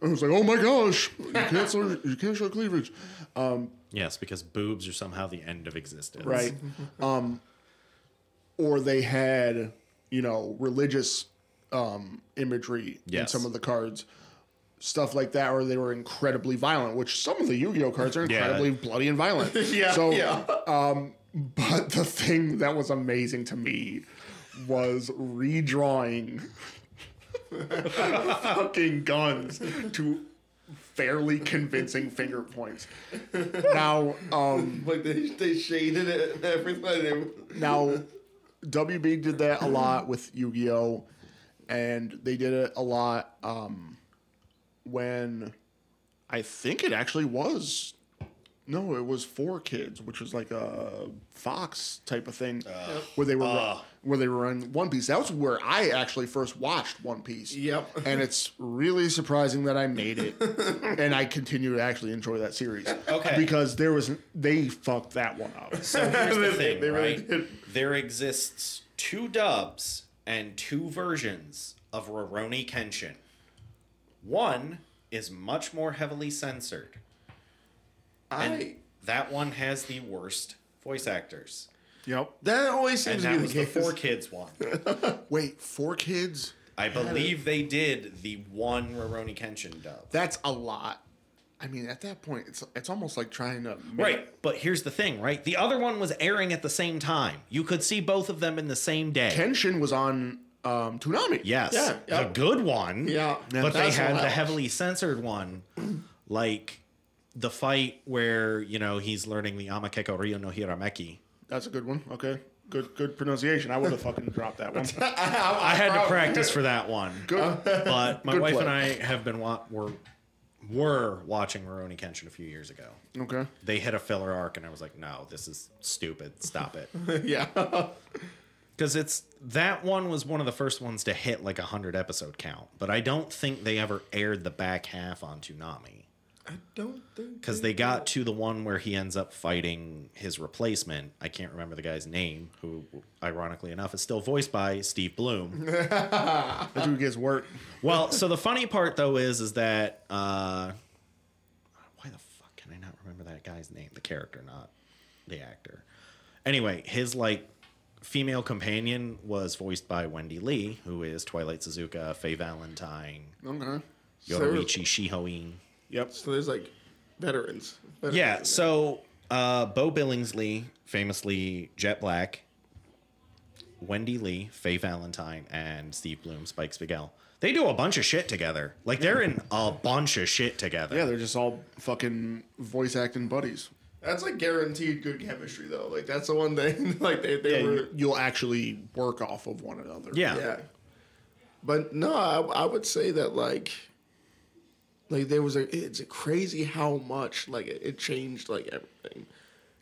I was like, oh my gosh, you can't show, you can't show cleavage. Yes, because boobs are somehow the end of existence. right? um, or they had, you know, religious um, imagery in some of the cards, stuff like that, or they were incredibly violent. Which some of the Yu-Gi-Oh cards are Yeah. incredibly bloody and violent. *laughs* Yeah, So, yeah. um, but the thing that was amazing to me was redrawing *laughs* fucking guns to fairly convincing finger points. Now, um, *laughs* Like they, they shaded it and everything. now, WB did that a lot with Yu Gi Oh! And they did it a lot um, when I think it actually was. No, it was 4Kids, which was like a Fox type of thing, where they were uh. where they were in One Piece. That was where I actually first watched One Piece. Yep. *laughs* and it's really surprising that I made it, *laughs* and I continue to actually enjoy that series. Okay. because there was they fucked that one up. So here's the *laughs* They- thing, they really right? There exists two dubs and two versions of Rurouni Kenshin. One is much more heavily censored. I And that one has the worst voice actors. Yep. that always And seems to that be was the the 4Kids one. *laughs* Wait, 4Kids? I believe they did the one Rurouni Kenshin dub. That's a lot. I mean, at that point, it's it's almost like trying to make- Right, but here's the thing, right? The other one was airing at the same time. You could see both of them in the same day. Kenshin was on um, Toonami. yes, Yeah, the yep. good one. Yeah, but they had the heavily censored one, *clears throat* like the fight where you know he's learning the Amakakeru Ryu no Hirameki. that's a good one. Okay, good good pronunciation. I would have fucking dropped that one. *laughs* I had to practice for that one, Good. but my Good wife play. and I have been wa- were were watching Rurouni Kenshin a few years ago. Okay. They hit a filler arc, and I was like, "No, this is stupid. Stop it." *laughs* yeah. *laughs* Because it's that one was one of the first ones to hit like a hundred episode count, but I don't think they ever aired the back half on Toonami. I don't think Because they got to the one where he ends up fighting his replacement. I can't remember the guy's name, who, ironically enough, is still voiced by Steve Blum. *laughs* That dude gets work. well, so the funny part though is, is that uh, why the fuck can I not remember that guy's name? The character, not the actor. Anyway, his like female companion was voiced by Wendee Lee, who is Twilight Suzuka, Faye Valentine, Okay. Yoruichi Shihoin. Yep. So there's like veterans. veterans Yeah, so uh, Beau Billingslea, famously Jet Black, Wendee Lee, Faye Valentine, and Steve Blum, Spike Spiegel. They do a bunch of shit together. Like they're in a bunch of shit together. Yeah, they're just all fucking voice acting buddies. that's like guaranteed good chemistry though. Like that's the one thing. *laughs* Like they, they Yeah, were. you- you'll actually work off of one another. yeah. Yeah. But no, I, I would say that like, like there was a. It's crazy how much like it, it changed like everything.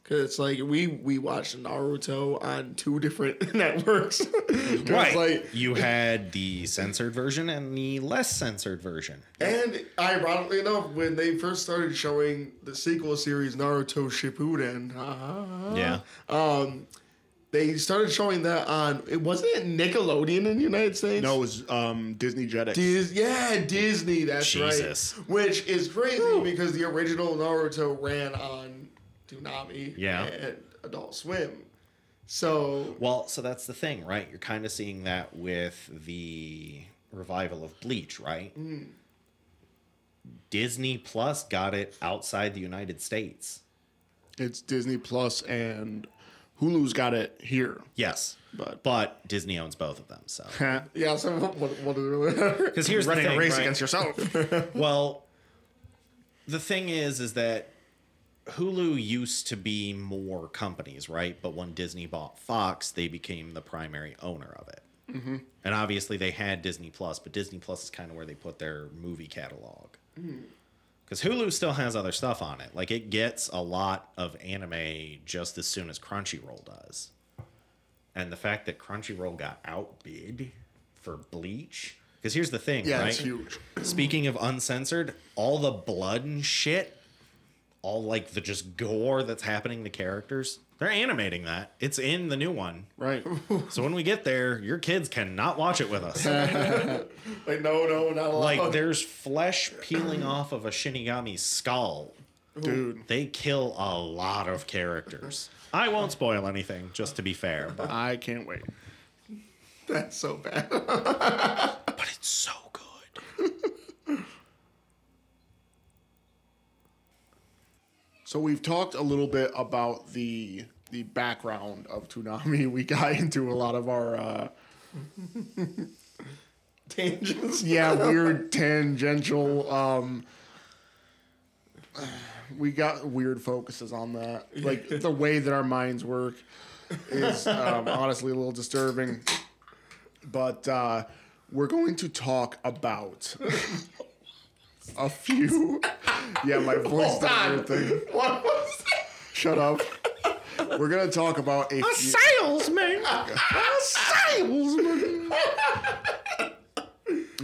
Cause it's like we we watched Naruto on two different *laughs* networks. *laughs* Right. Like, you had the censored version and the less censored version. and ironically enough, when they first started showing the sequel series Naruto Shippuden, uh, *laughs* Yeah. um, they started showing that on. It wasn't it Nickelodeon in the United States. No, it was um, Disney Jetix. Dis- yeah, Disney. That's Jesus. right. Which is crazy because the original Naruto ran on Toonami Yeah. and Adult Swim. So Well, so that's the thing, right? You're kind of seeing that with the revival of Bleach, right? Disney Plus got it outside the United States. It's Disney Plus and Hulu's got it here. Yes. But But Disney owns both of them, so *laughs* yeah, so what, *laughs* what, what is because here's the running thing, a race right? against yourself. *laughs* Well, the thing is, is that Hulu used to be more companies, right? But when Disney bought Fox, they became the primary owner of it. Mm-hmm. And obviously, they had Disney Plus, but Disney Plus is kind of where they put their movie catalog. Because Hulu still has other stuff on it. Like, it gets a lot of anime just as soon as Crunchyroll does. And the fact that Crunchyroll got outbid for Bleach. Because here's the thing, yeah, right? it's huge. Speaking of uncensored, all the blood and shit, all like the just gore that's happening to characters, they're animating that. It's in the new one. Right. So when we get there, your kids cannot watch it with us. *laughs* like no, no, not allowed. like there's flesh peeling off of a Shinigami's skull. Dude, They kill a lot of characters. I won't spoil anything, just to be fair, but, I can't wait. that's so bad. *laughs* but it's so good. So we've talked a little bit about the the background of Toonami. *laughs* We got into a lot of our uh, Tangents. yeah *laughs* weird tangential. Um, we got weird focuses on that. Like the way that our minds work is *laughs* um, honestly a little disturbing. But uh, we're going to talk about a few. Yeah, my voice oh, Hold on. weird. What was that? Shut up. We're gonna talk about a, few, Salesman! salesman.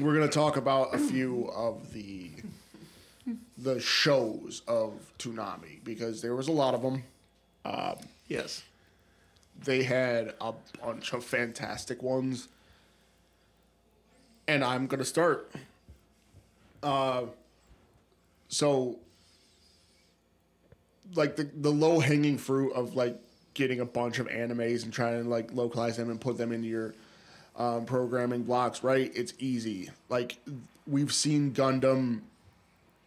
We're gonna talk about a few of the the shows of Toonami because there was a lot of them. Um, yes. They had a bunch of fantastic ones, and I'm gonna start. Uh, so like the the low hanging fruit of like getting a bunch of animes and trying to like localize them and put them into your um, programming blocks, right? It's easy. Like we've seen Gundam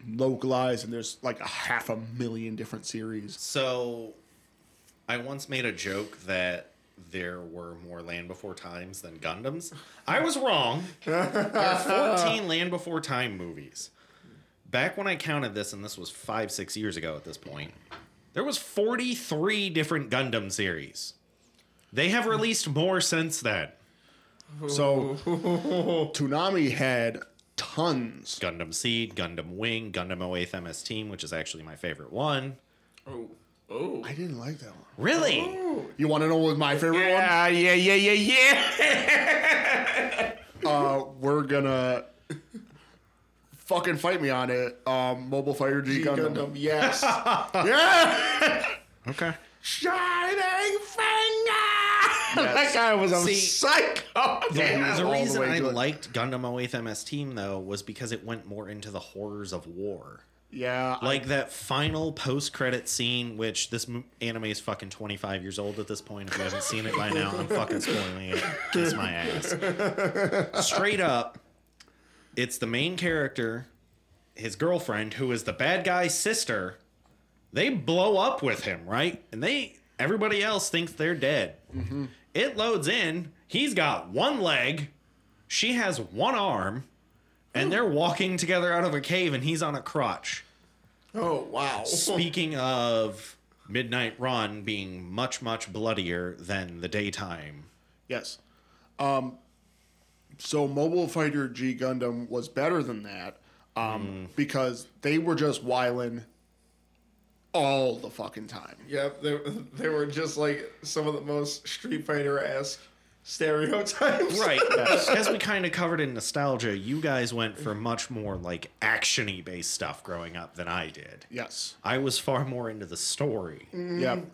localized, and there's like a half a million different series. So, I once made a joke that there were more Land Before Times than Gundams. I was wrong. There are 14 *laughs* Land Before Time movies. Back when I counted this, and this was five, six years ago at this point, there was 43 different Gundam series. They have released more since then. So *laughs* Toonami had tons. Gundam Seed, Gundam Wing, Gundam 08th MS Team, which is actually my favorite one. Oh. Oh. I didn't like that one. Really? You want to know what my favorite Yeah, yeah, yeah, yeah, yeah. one? *laughs* Uh, we're gonna fucking fight me on it. Um, Mobile Fighter G, Gundam. Gundam, yes. *laughs* Yeah. Okay. Shining finger. *laughs* That guy was a See, psycho. Yeah, the all the reason way I to it. liked Gundam 08th MS Team though was because it went more into the horrors of war. Yeah. I- Like that final post-credit scene, which this m- anime is fucking 25 years old at this point. If you haven't seen it by now, I'm fucking spoiling it. Kiss my ass. Straight up, it's the main character, his girlfriend, who is the bad guy's sister. They blow up with him, right? And they everybody else thinks they're dead. Mm-hmm. It loads in. He's got one leg. She has one arm. And they're walking together out of a cave, and he's on a crotch. Oh, wow. Speaking of Midnight Run being much, much bloodier than the daytime. yes. Um, so Mobile Fighter G Gundam was better than that um, because they were just whiling all the fucking time. Yep, they, they were just like some of the most Street Fighter esque stereotypes. Right. *laughs* As we kind of covered in nostalgia, you guys went for much more like actiony based stuff growing up than I did. Yes. I was far more into the story. Yep.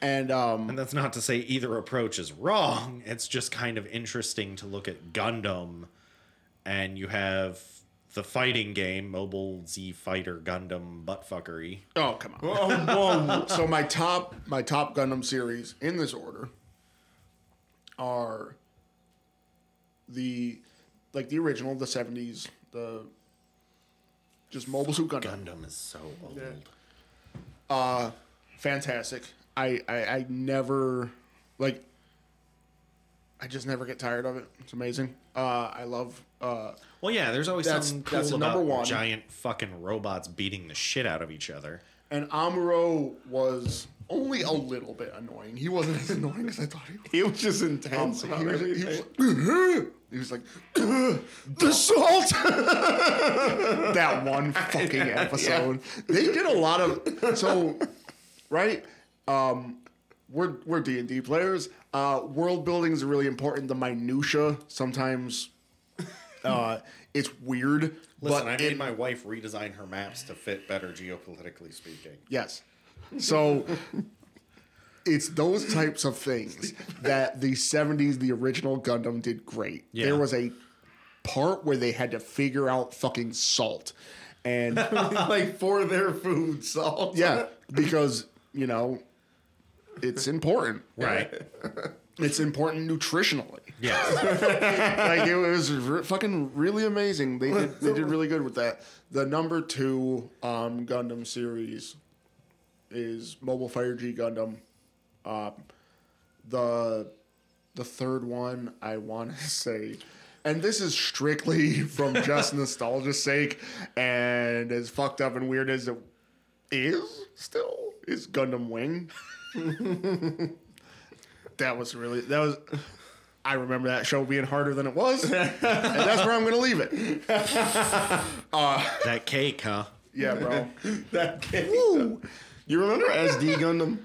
And um, And that's not to say either approach is wrong. It's just kind of interesting to look at Gundam and you have the fighting game, Mobile Z Fighter Gundam buttfuckery. oh come on. *laughs* Whoa. so my top my top Gundam series in this order are the like the original, the seventies, the just Mobile Suit Gundam. Gundam is so old. Uh fantastic. I, I I never like I just never get tired of it. It's amazing. Uh, I love. Uh, Well, yeah, there's always That's- something cool that's about number one. giant fucking robots beating the shit out of each other. and Amuro was only a little bit annoying. He wasn't as annoying as I thought he was. He was just intense. He was, *clears throat* he was like, he was like the salt. *laughs* that one fucking *laughs* episode. They did a lot of so, right? Um, we're we're D and D players. Uh, world building is really important. The minutia sometimes, uh, it's weird. Listen, but I it- made my wife redesign her maps to fit better geopolitically speaking. Yes. So it's those types of things that the 70s, the original Gundam did great. Yeah. There was a part where they had to figure out fucking salt. And *laughs* like for their food, salt. yeah, because, you know, it's important. Right. It's important nutritionally. Yeah. *laughs* like it was re- fucking really amazing. They did they did really good with that. The number two um, Gundam series is Mobile Fighter G Gundam. Um, the the third one I want to *laughs* say, and this is strictly *laughs* from just *laughs* nostalgia's sake, and as fucked up and weird as it is, still is Gundam Wing. that was really that was. I remember that show being harder than it was, and that's where I'm gonna leave it. that cake, huh? Yeah, bro. That game. You remember SD *laughs* Gundam?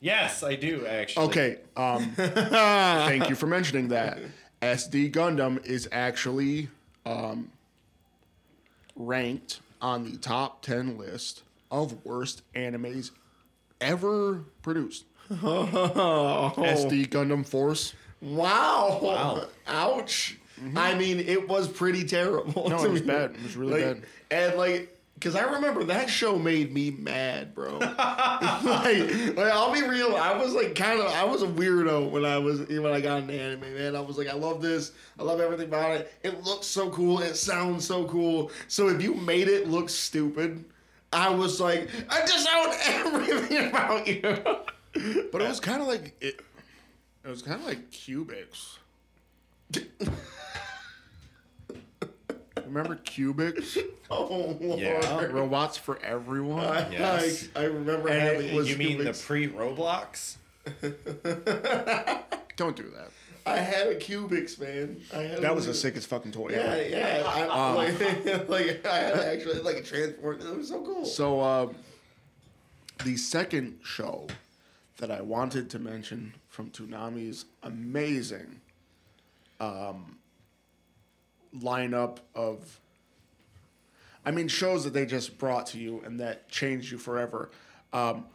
Yes, I do actually. Okay. Um, *laughs* thank you for mentioning that. SD Gundam is actually um, ranked on the top ten list of worst animes ever produced. *laughs* Oh, SD Gundam Force. wow. Wow. Ouch. I mean, it was pretty terrible. No, it was bad. It was really Like, bad. And like, because I remember that show made me mad, bro. *laughs* like, like, I'll be real. I was like, kind of, I was a weirdo when I was when I got into anime, man. I was like, I love this. I love everything about it. It looks so cool. It sounds so cool. So if you made it look stupid, I was like, I disown *laughs* everything about you. *laughs* But it was kind of like it. It was kind of like Cubix. Remember Cubix? *laughs* oh Lord. Yeah. Robots for everyone. I, Yes. I, I remember And it was- you mean the pre Roblox? *laughs* Don't do that. I had a Cubix, man. I had That was a the sickest fucking toy. Yeah, ever. yeah. I, *laughs* like, like I had actually like a transport. It was so cool. So, uh, the second show that I wanted to mention from Toonami's amazing um, lineup of, I mean, shows that they just brought to you and that changed you forever. Um,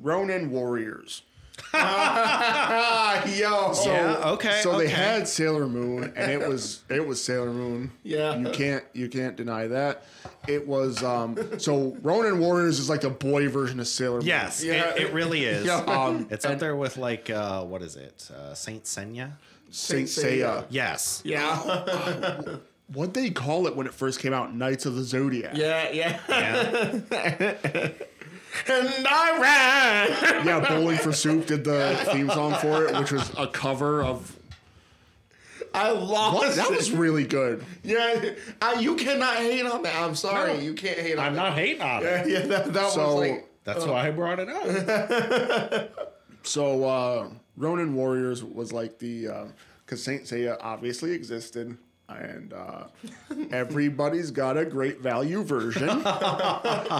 Ronin Warriors. *laughs* yo. So, Yeah, okay, So they had Sailor Moon, and it was it was Sailor Moon. Yeah. you can't you can't deny that. It was um. So Ronin Warriors is like the boy version of Sailor Moon. Yes, Yeah. it, it really is. *laughs* Yeah. Um, It's up there with like uh, what is it? Uh, Saint Senya. Saint Saint Seiya. Seiya. Yes. Yeah. *laughs* What they call it when it first came out? Knights of the Zodiac. yeah, yeah. Yeah. *laughs* And I ran. Yeah, Bowling for Soup did the theme song for it, which was a cover of. I lost. What? That it. was really good. Yeah, I, you cannot hate on that. I'm sorry, No. you can't hate on I'm that. not hating on Yeah, it. yeah, that, that So- was like. That's why I brought it up. *laughs* So uh, Ronin Warriors was like the because Saint Seiya obviously existed, and uh, *laughs* everybody's got a great value version. *laughs*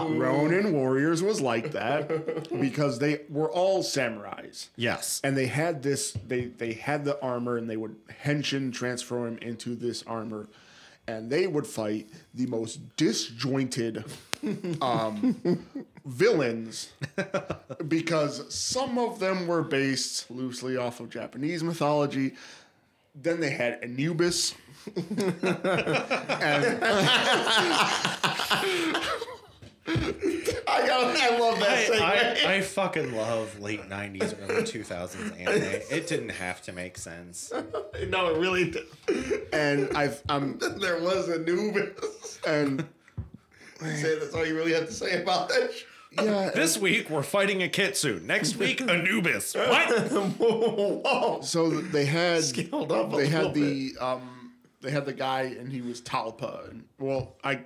Ronin Warriors was like that because they were all samurais, Yes. and they had this. They they had the armor, and they would henshin transform him into this armor. And they would fight the most disjointed um, villains because some of them were based loosely off of Japanese mythology. Then they had Anubis. *laughs* and I got. I love that I. I, I fucking love late 90s, early 2000s anime. It didn't have to make sense. *laughs* no, it really. Did. and I've I'm *laughs* There was Anubis. and Say that's all you really have to say about that. sh- yeah, This week we're fighting a Kitsune. Next week Anubis. *laughs* What? Whoa, so they had scaled up. A they little had the um they had the guy and he was Talpa and well I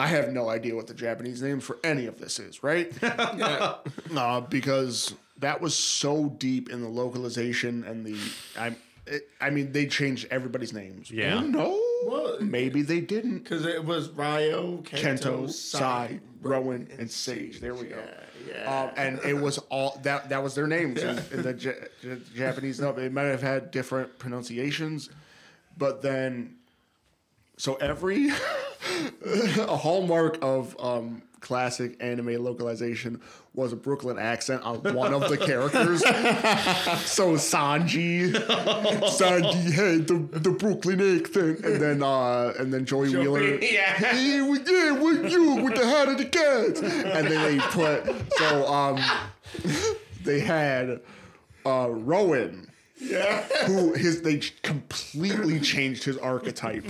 I have no idea what the Japanese names for any of this is, right? *laughs* yeah. uh, because that was so deep in the localization and the I it, I mean they changed everybody's names. Yeah. Oh, no. What? Maybe they didn't. because it was Ryo, Kento, Kento, Sai, Rowan, and Sage. There we go. yeah. Um, and it was all that that was their names in, in the J- J- Japanese note. They might have had different pronunciations, but then so every *laughs* a hallmark of um, classic anime localization was a Brooklyn accent on one of the *laughs* characters. so Sanji, Sanji, hey, the the Brooklyn accent, and then uh, and then Joey, Wheeler, *laughs* yeah. yeah, with, yeah, with you with the hat of the cats, and then they put so um they had uh Rowan Yeah. who his they completely changed his archetype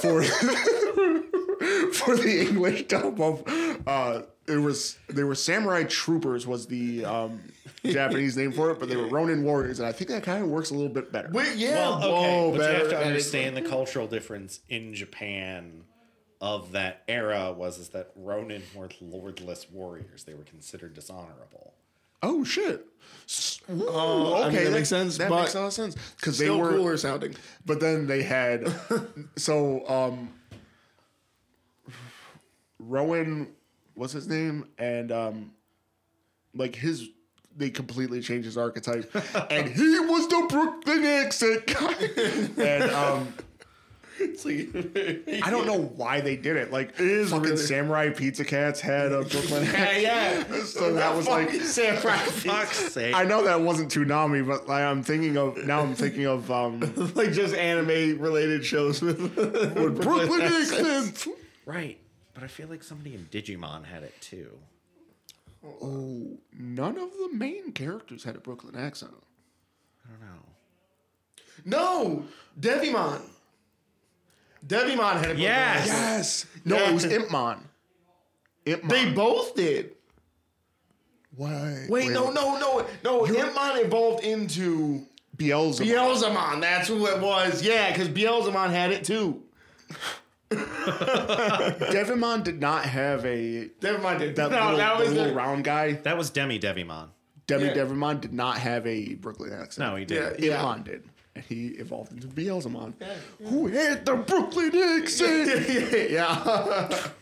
for *laughs* *laughs* for the English dub of uh it was they were samurai troopers was the um Japanese name for it, but they were Ronin warriors, and I think that kind of works a little bit better. Wait, yeah. Well, okay, whoa, but better. you have to understand the cultural difference in Japan of that era was is that Ronin were lordless warriors. They were considered dishonorable. Oh shit! S- Oh, I mean, that makes sense, That but makes a lot of sense because they were cooler sounding. But then they had *laughs* so um Rowan what's his name? And um like his they completely changed his archetype. *laughs* and he was the Brooklyn accent guy. and um It's like, *laughs* I don't know why they did it. Like is fucking really- Samurai Pizza Cats had a Brooklyn *laughs* yeah, accent. yeah. So that was like Samurai. Fuck's sake. I know that wasn't Toonami, but like I'm thinking of now I'm thinking of um like just anime related shows with, with Brooklyn accent. right. But I feel like somebody in Digimon had it too. Oh, none of the main characters had a Brooklyn accent. I don't know. No, Devimon. Devimon had a Brooklyn Yes. accent. Yes. No, it was Impmon. Impmon. They both did. Why? Wait, no, no, no, no. Impmon evolved into Beelzebub. Beelzemon. That's who it was. Yeah, because Beelzemon had it too. *laughs* Devimon did not have a Devimon did. that no, little, that was little the, round guy. That was Demi Devimon. Demi Yeah. Devimon did not have a Brooklyn accent. No, he did. Yeah. Impmon did. And he evolved into Beelzemon, who had the Brooklyn accent. *laughs* yeah. *laughs*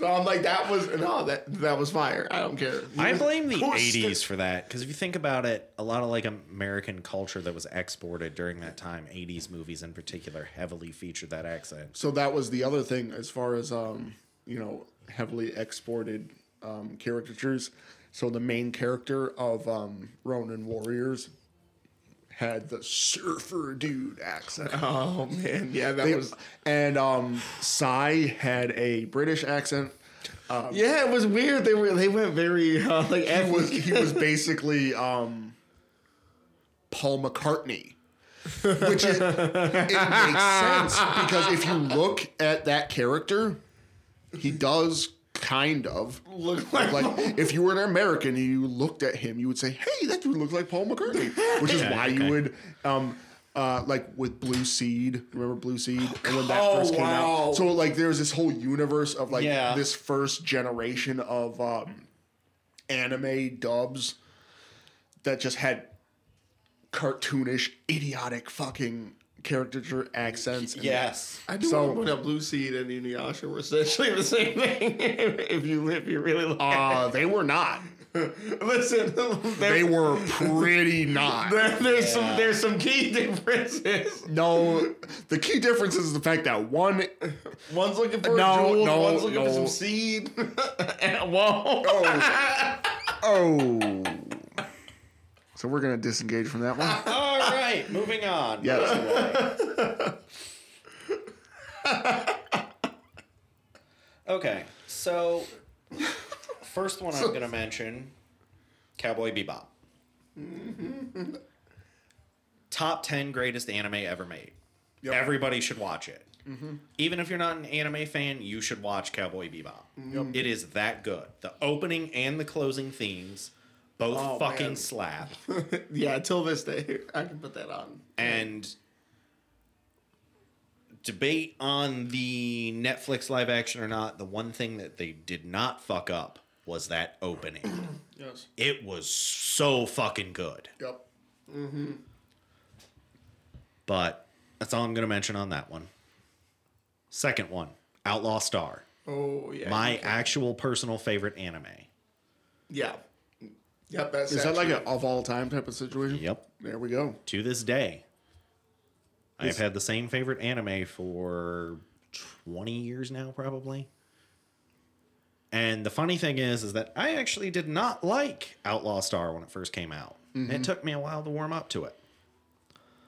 so I'm like, that was no, that that was fire. I don't care. I blame the Who's 80s for that because if you think about it, a lot of like American culture that was exported during that time, 80s movies in particular, heavily featured that accent. So that was the other thing as far as um, you know, heavily exported um, caricatures. So the main character of um, Ronin Warriors had the surfer dude accent. Oh man, yeah, that They- was. and um, Cye had a British accent. Yeah, it was weird. They were they went very uh, like He was he was *laughs* basically um, Paul McCartney, which is, it makes sense because if you look at that character, he does kind of look like, like if you were an American and you looked at him, you would say, "Hey, that dude looks like Paul McCartney," which is *laughs* Okay, why okay. you would. Um, uh, like with Blue Seed, remember Blue Seed and when that Oh, first came wow. out. So like, there's this whole universe of like Yeah. this first generation of um, anime dubs that just had cartoonish, idiotic, fucking caricature accents. Yes. I do So- want to point out Blue Seed and Inuyasha were essentially the same thing. *laughs* if you if you really look. Uh, they were not. *laughs* Listen, *laughs* They were pretty not. there- there's some there's some key differences. No, the key difference is the fact that one One's looking for No, jewels, no, one's looking for some seed. and, whoa. Oh. So we're gonna disengage from that one. All right, moving on. Yes. Okay, so first one I'm going to mention Cowboy Bebop. Top 10 greatest anime ever made. Yep. Everybody should watch it. Mm-hmm. Even if you're not an anime fan, you should watch Cowboy Bebop. It is that good. The opening and the closing themes both Oh, fucking man. slap. *laughs* yeah, till this day, *laughs* I can put that on. and debate on the Netflix live action or not, the one thing that they did not fuck up was that opening. *clears throat* Yes. it was so fucking good. Yep. Mm-hmm. But that's all I'm going to mention on that one. Second one, Outlaw Star. Oh yeah, My actual personal favorite anime. yeah, yep. That's Is that like actually- a of all time type of situation? Yep. There we go. To this day, I've had the same favorite anime for 20 years now, probably. And the funny thing is, is that I actually did not like Outlaw Star when it first came out. It mm-hmm. took me a while to warm up to it.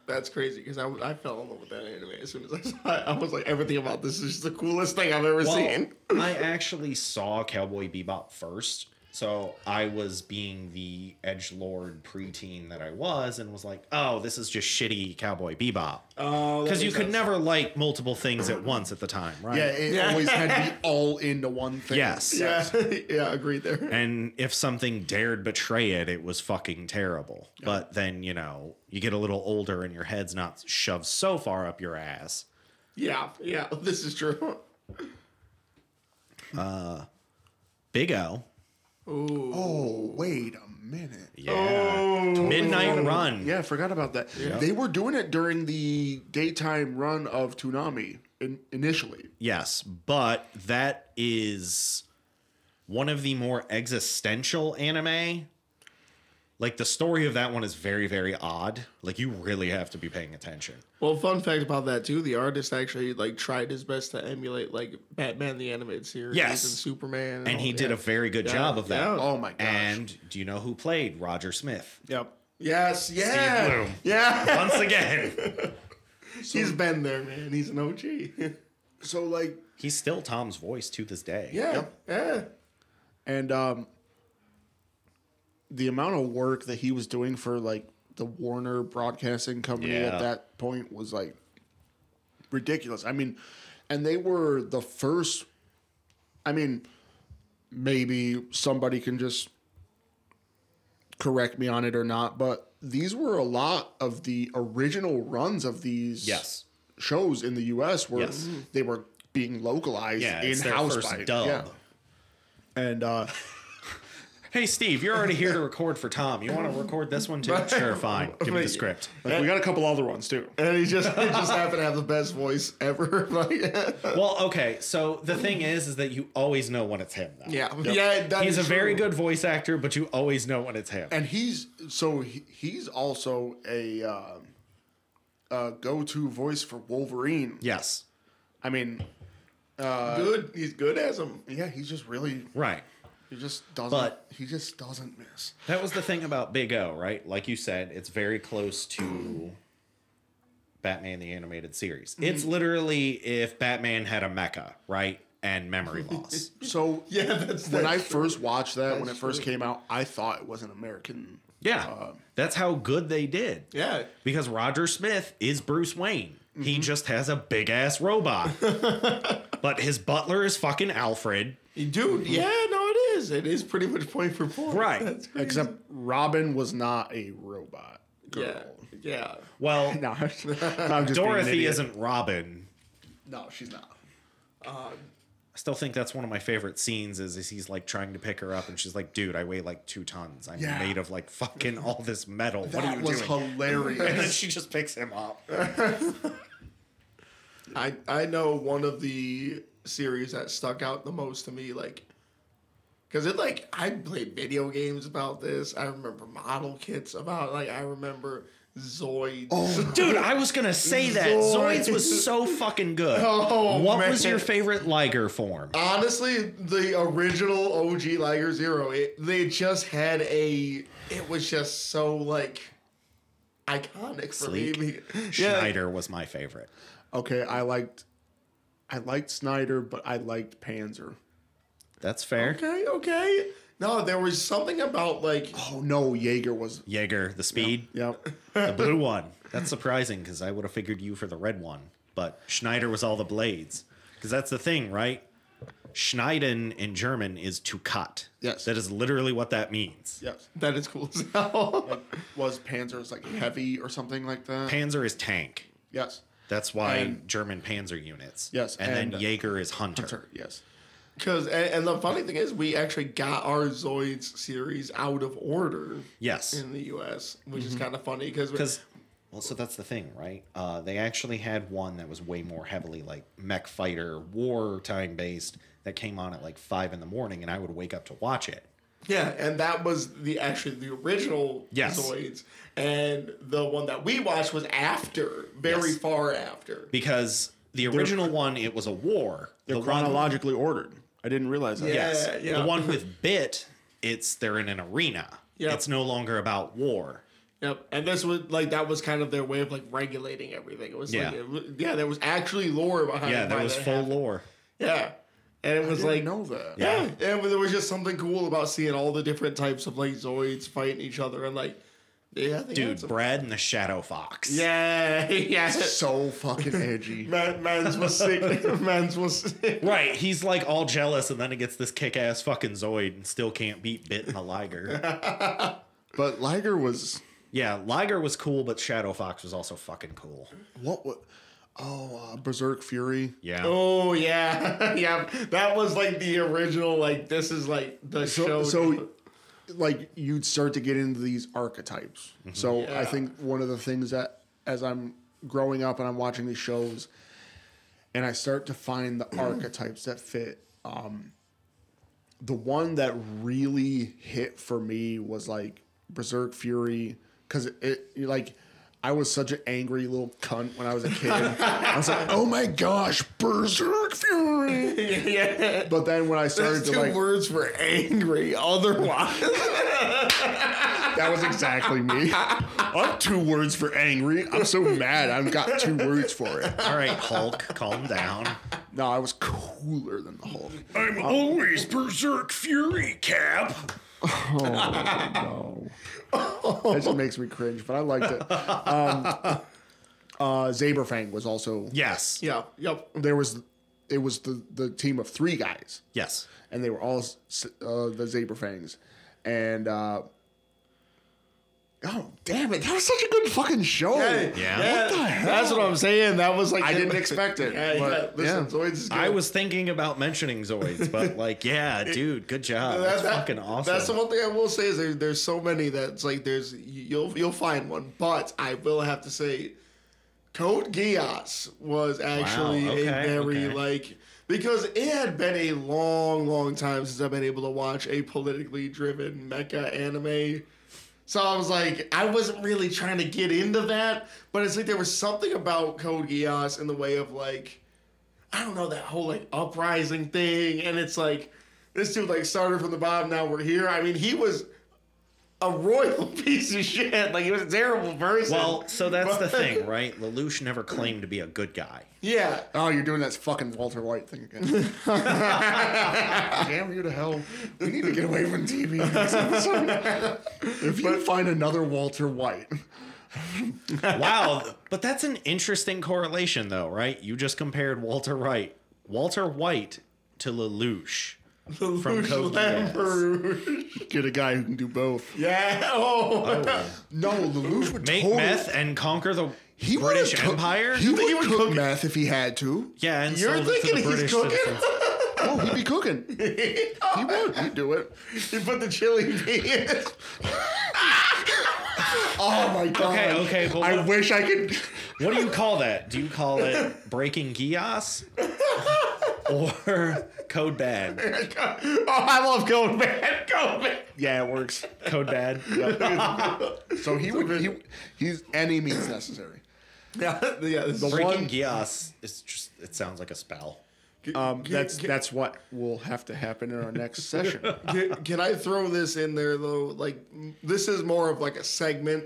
That's crazy because I, I fell in love with that anime as soon as I saw it. I was like, everything about this is the coolest thing I've ever Well, seen. I actually saw Cowboy Bebop first. So I was being the edge lord preteen that I was, and was like, "Oh, this is just shitty Cowboy Bebop." Oh, Because you could never like multiple things at once at the time, right? Yeah, it Yeah. always had to be *laughs* all into one thing. Yes. Yeah, *laughs* yeah, agreed there. And if something dared betray it, it was fucking terrible. But then, you know, you get a little older and your head's not shoved so far up your ass. Yeah, yeah, *laughs* this is true. Uh, Big O. Ooh. Oh, wait a minute. Yeah. Oh. Midnight Run. Yeah, I forgot about that. They were doing it during the daytime run of Toonami in, initially. Yes, but that is one of the more existential anime. Like the story of that one is very, very odd. Like you really have to be paying attention. Well, fun fact about that too: the artist actually like tried his best to emulate like Batman the animated series Yes. and Superman, And all- he did yeah. a very good Yeah, job of that. yeah. Oh my gosh. And do you know who played Roger Smith? Yep. Yes, yeah, Blum. yeah. Once again, *laughs* He's been there, man. He's an OG. So like, he's still Tom's voice to this day. yeah, yeah. and um, the amount of work that he was doing for like the Warner Broadcasting Company Yeah. at that point was like ridiculous. I mean, and they were the first. I mean, maybe somebody can just correct me on it or not, but these were a lot of the original runs of these Yes. shows in the U.S. where Yes. they were being localized Yeah, in house by dub. yeah. And uh, Hey, Steve, you're already here to record for Tom. You want to record this one too? Sure, fine. Give me the script. like, we got a couple other ones too. And he just he just happened to have the best voice ever. *laughs* Well, okay. So the thing is, is that you always know when it's him. Though. yeah, yeah. that He's a is very good voice actor, but you always know when it's him. And he's so he, he's also a uh, uh, go-to voice for Wolverine. Yes. I mean, good. He's good as him. yeah, he's just really Right. He just doesn't But- he just doesn't miss. That was the thing about Big O, right? Like you said, it's very close to Batman the animated series. It's mm-hmm. literally if Batman had a mecha, right? And memory *laughs* loss. So Yeah, that's when I true. first watched that when it first true. came out, I thought it was an American. Yeah. Uh, that's how good they did. Yeah, Because Roger Smith is Bruce Wayne. He mm-hmm. just has a big ass robot. *laughs* but his butler is fucking Alfred. dude. Yeah, no, it is. It is pretty much point for point. Right. *laughs* Except Robin was not a robot. Girl. yeah, yeah. Well, *laughs* *laughs* No, I'm just being an Dorothy isn't Robin. No, she's not. I still think that's one of my favorite scenes is, is he's like trying to pick her up and she's like, dude, I weigh like two tons. I'm Yeah. made of like fucking all this metal. what are you doing? That you was doing? And then she just picks him up. I I know one of the series that stuck out the most to me, like, because it like I played video games about this. I remember model kits about like I remember Zoids. Oh, Dude, I was gonna say that. Zoids. Zoids was so fucking good. *laughs* Oh, what was your favorite Liger form? Honestly, the original OG Liger Zero, it, they just had a. It was just so like iconic for Sleek. me. *laughs* Yeah. Schneider was my favorite. Okay, I liked I liked Schneider, but I liked Panzer. That's fair. Okay, okay. No, there was something about like Oh no, Jaeger was. Jaeger, the speed, Yep. *laughs* the blue *laughs* one. That's surprising because I would have figured you for the red one. But Schneider was all the blades. Because that's the thing, right? Schneiden in German is to cut. Yes. That is literally what that means. Yes. that is cool as hell. *laughs* Was Panzer's like heavy or something like that? Panzer is tank. yes. That's why And- German Panzer units. Yes, And, and, then uh, Jaeger is Hunter. Hunter. Yes. Because and, and the funny thing is, we actually got our Zoids series out of order Yes. in the U.S., which is kind of funny because Because, well, so that's the thing, right? Uh, they actually had one that was way more heavily like mech fighter, war time based that came on at like five in the morning, and I would wake up to watch it. yeah, and that was the actually the original Yes. Zoids, and the one that we watched was after, very Yes. far after. Because the original one, it was a war. They're the one, chronologically ordered. I didn't realize that. Yeah. yes, yeah. the one with Bit, it's they're in an arena. Yep. It's no longer about war. Yep, and this was like that was kind of their way of like regulating everything. It was Yeah. like, it yeah, there was actually lore behind. Yeah, there was full happened. lore. Yeah, and it was I like didn't know that. Yeah, and there was just something cool about seeing all the different types of like Zoids fighting each other and like, yeah, Dude, some- Brad and the Shadow Fox. yeah, *laughs* yeah. So fucking edgy. *laughs* Man, man's was sick. *laughs* man's was sick. Right, he's like all jealous, and then he gets this kick ass fucking Zoid and still can't beat Bit and the Liger. But Liger was yeah, Liger was cool, but Shadow Fox was also fucking cool. what? what oh, uh, Berserk Fury. Yeah. Oh yeah, yeah. That was like the original. Like this is like the show. So, so like you'd start to get into these archetypes. So Yeah. I think one of the things that as I'm growing up and I'm watching these shows, and I start to find the *clears throat* archetypes that fit. Um, the one that really hit for me was like Berserk Fury because it, it like. I was such an angry little cunt when I was a kid. I was like, "Oh my gosh, Berserk Fury!" *laughs* yeah. But then when I started There's to two like, words for angry. Otherwise, That was exactly me. I'm two words for angry. I'm so mad. I've got two words for it. All right, Hulk, calm down. No, I was cooler than the Hulk. I'm always Berserk Fury, Cap. Oh, no. That just makes me cringe, but I liked it. Um, uh, Zaberfang was also Yes. yeah, yep. there was it was the the team of three guys, Yes. and they were all s- uh, the Zaberfangs, and uh, oh damn it, that was such a good fucking show. Yeah. What the hell? That's what I'm saying. That was like I didn't expect it, Yeah, but yeah. Listen, yeah. Zoids is good. I was thinking about mentioning Zoids, but like, yeah, *laughs* dude, good job. That- That's that- fucking awesome. That's the one thing I will say is there, there's so many that's like there's you'll you'll find one, but I will have to say, Code Geass was actually okay, a very okay. like because it had been a long, long time since I've been able to watch a politically driven mecha anime. So I was like, I wasn't really trying to get into that, but it's like there was something about Code Geass in the way of like, I don't know that whole like uprising thing, and it's like this dude like started from the bottom, now we're here. I mean, he was a royal *laughs* piece of shit. Like he was a terrible person. well, so that's the thing, *laughs* right? Lelouch never claimed to be a good guy. Yeah. Oh, you're doing that fucking Walter White thing again. *laughs* Damn you to hell. We need to get away from TV. in this episode. if you find another Walter White, Wow, but that's an interesting correlation, though, right? You just compared Walter White, Walter White, to Lelouch. From Lelouch Code Geass. Lamperouge. get a guy who can do both. Yeah. Oh. oh. No, Lelouch would Make totally. meth and conquer the he British cook- Empire. He would, he would cook cook- meth if he had to. yeah, and You're sold it to thinking the he's British cooking? *laughs* Oh, he'd be cooking. *laughs* He would. He'd do it. He put the chili beans. *laughs* Oh my god. Okay, okay, but I wish I could. What do you call that? Do you call it breaking Geass *laughs* or code bad? *laughs* oh, I love Code Bad. *laughs* Code Man. Yeah, it works. Code bad. So he would. He, he's any means necessary. Yeah, yeah. The Breaking one- Geass is just it sounds like a spell. Um, Can- that's can- that's what will have to happen in our next session. Can, can I throw this in there though? Like this is more of like a segment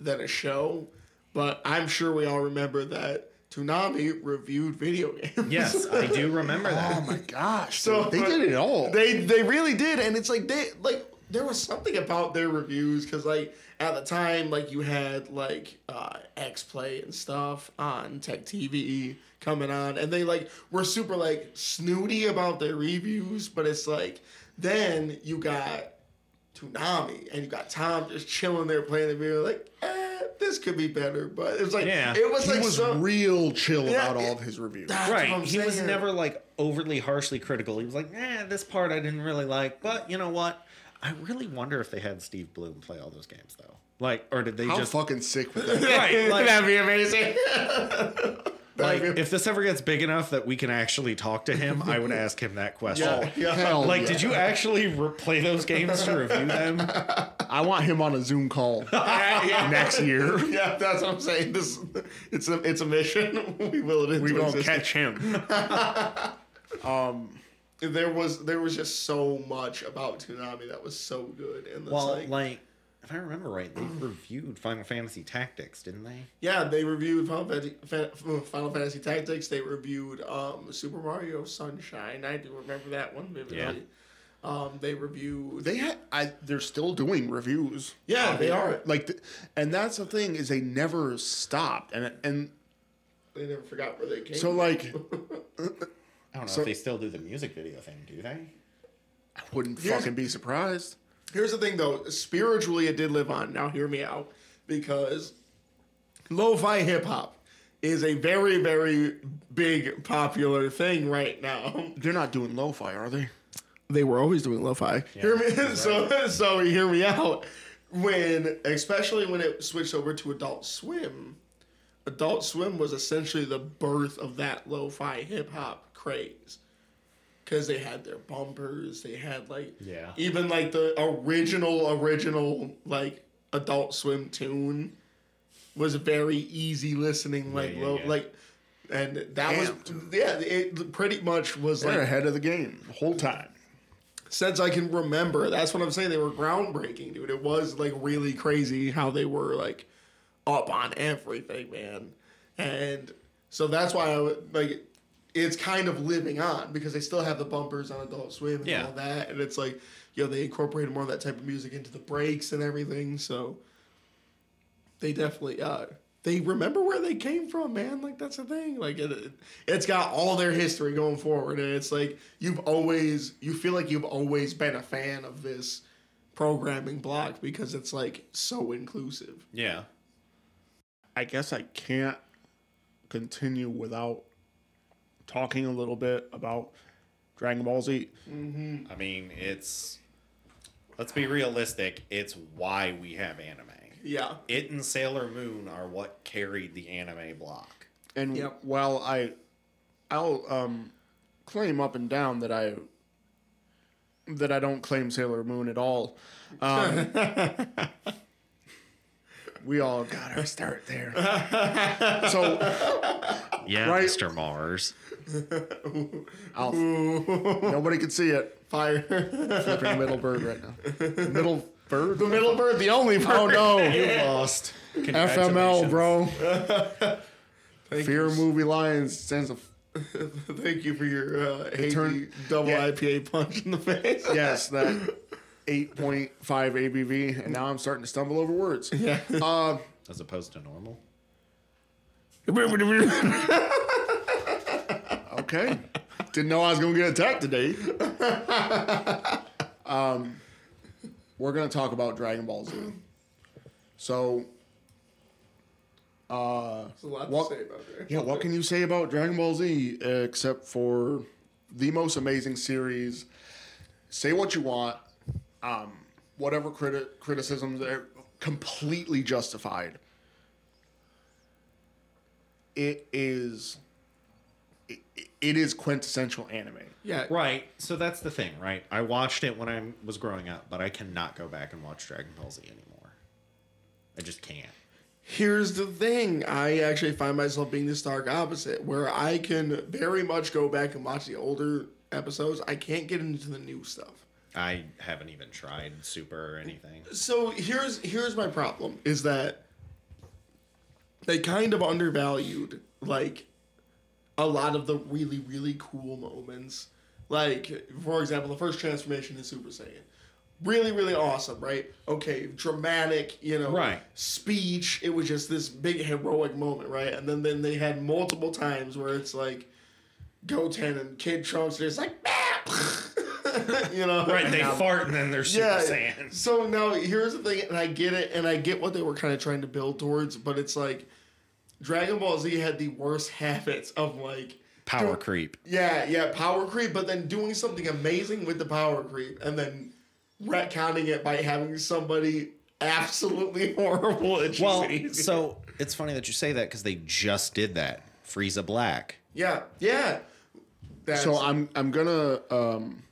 than a show, but I'm sure we all remember that Toonami reviewed video games. Yes, I do *laughs* remember that. Oh my gosh! So- So they did it all. They they really did, and it's like they like there was something about their reviews because like at the time like you had like uh, X Play and stuff on Tech TV coming on, and they like were super like snooty about their reviews, but it's like then you got Toonami and you got Tom just chilling there playing the video like eh, this could be better, but it was like Yeah. it was he like was so, real chill Yeah, about all of his reviews. That's what right. I'm He was never like overly harshly critical. He was like, eh, this part I didn't really like. But you know what? I really wonder if they had Steve Blum play all those games though. Like, or did they How just fucking sick with that? *laughs* right? Like, That'd be amazing. *laughs* like, if this ever gets big enough that we can actually talk to him, I would ask him that question. Oh, Yeah. hell Like, yeah. did you actually re- play those games to review them? *laughs* I want him on a Zoom call *laughs* next year. Yeah, that's what I'm saying. This it's a it's a mission. *laughs* we will it into We gonna catch him. um, There was there was just so much about Toonami that was so good, and Well, like, like, if I remember right, they reviewed Final Fantasy Tactics, didn't they? yeah, they reviewed Final Fantasy, Final Fantasy Tactics. They reviewed um, Super Mario Sunshine. I do remember that one vividly. Yeah. Um, they reviewed. They ha- I, they're still doing reviews. Yeah, they are. Like, th- and that's the thing is they never stopped, and and They never forgot where they came. so like *laughs* I don't know So- if they still do the music video thing, do they? I wouldn't fucking be surprised. Here's the thing, though. Spiritually, it did live on. Now, hear me out, because lo-fi hip hop is a very, very big popular thing right now. *laughs* They're not doing lo-fi, are they? They were always doing lo-fi. hear me, *laughs* so so hear me out. When, especially when it switched over to Adult Swim, Adult Swim was essentially the birth of that lo-fi hip hop craze. Because they had their bumpers, they had like Yeah. even like the original original like Adult Swim tune was very easy listening, like yeah, low, yeah. like, and that was yeah, it pretty much was They're like ahead of the game the whole time. since I can remember. That's what I'm saying. They were groundbreaking, dude. It was like really crazy how they were like up on everything, man. And so that's why I would like. It's kind of living on because they still have the bumpers on Adult Swim and Yeah. all that, and it's like, you know, they incorporated more of that type of music into the breaks and everything. So they definitely, uh, they remember where they came from, man. Like that's the thing. Like it, it, it's got all their history going forward, and it's like you've always, you feel like you've always been a fan of this programming block because it's like so inclusive. Yeah. I guess I can't continue without talking a little bit about Dragon Ball Z. I mean, it's. Let's be realistic. It's why we have anime. Yeah. It and Sailor Moon are what carried the anime block. And Yep. while I, I'll um, claim up and down that I that I don't claim Sailor Moon at all. Um, *laughs* we all *laughs* got our start there. *laughs* so Yeah, Right. Mr. Mars. *laughs* I'll, nobody can see it. Fire. Flipping middle bird right now. Middle bird. the middle bird, the only bird. Oh no. You lost. FML, bro. Fear you. movie lions sends a Thank you for your uh, turn- double yeah. IPA punch in the face. yes that 8.5 ABV, and now I'm starting to stumble over words. Yeah. Uh, As opposed to normal. *laughs* okay. Didn't know I was gonna get attacked today. *laughs* um, we're gonna talk about Dragon Ball Z. So, uh, There's a lot What- to say about that. yeah, what can you say about Dragon Ball Z except for the most amazing series? Say what you want. Um, whatever criti- criticisms are completely justified. It is. It, it is quintessential anime. Yeah. Right. So that's the thing, right? I watched it when I was growing up, but I cannot go back and watch Dragon Ball Z anymore. I just can't. Here's the thing. I actually find myself being the stark opposite, where I can very much go back and watch the older episodes. I can't get into the new stuff. I haven't even tried Super or anything. So here's here's my problem is that they kind of undervalued like a lot of the really really cool moments. Like for example, the first transformation in Super Saiyan. Really, really awesome, right? Okay, dramatic, you know, Right. speech. It was just this big heroic moment, right? And then, then they had multiple times where it's like Goten and Kid Trunks, they're just like, *laughs* you know, Right, they fart and then they're Super yeah. Saiyan. So now here's the thing, and I get it, and I get what they were kind of trying to build towards, but it's like Dragon Ball Z had the worst habits of like Power do- creep. Yeah, yeah, power creep, but then doing something amazing with the power creep, and then retconning it by having somebody absolutely *laughs* horrible at Well, so it's funny that you say that because they just did that. Frieza Black. yeah, yeah. That's, So I'm I'm gonna um,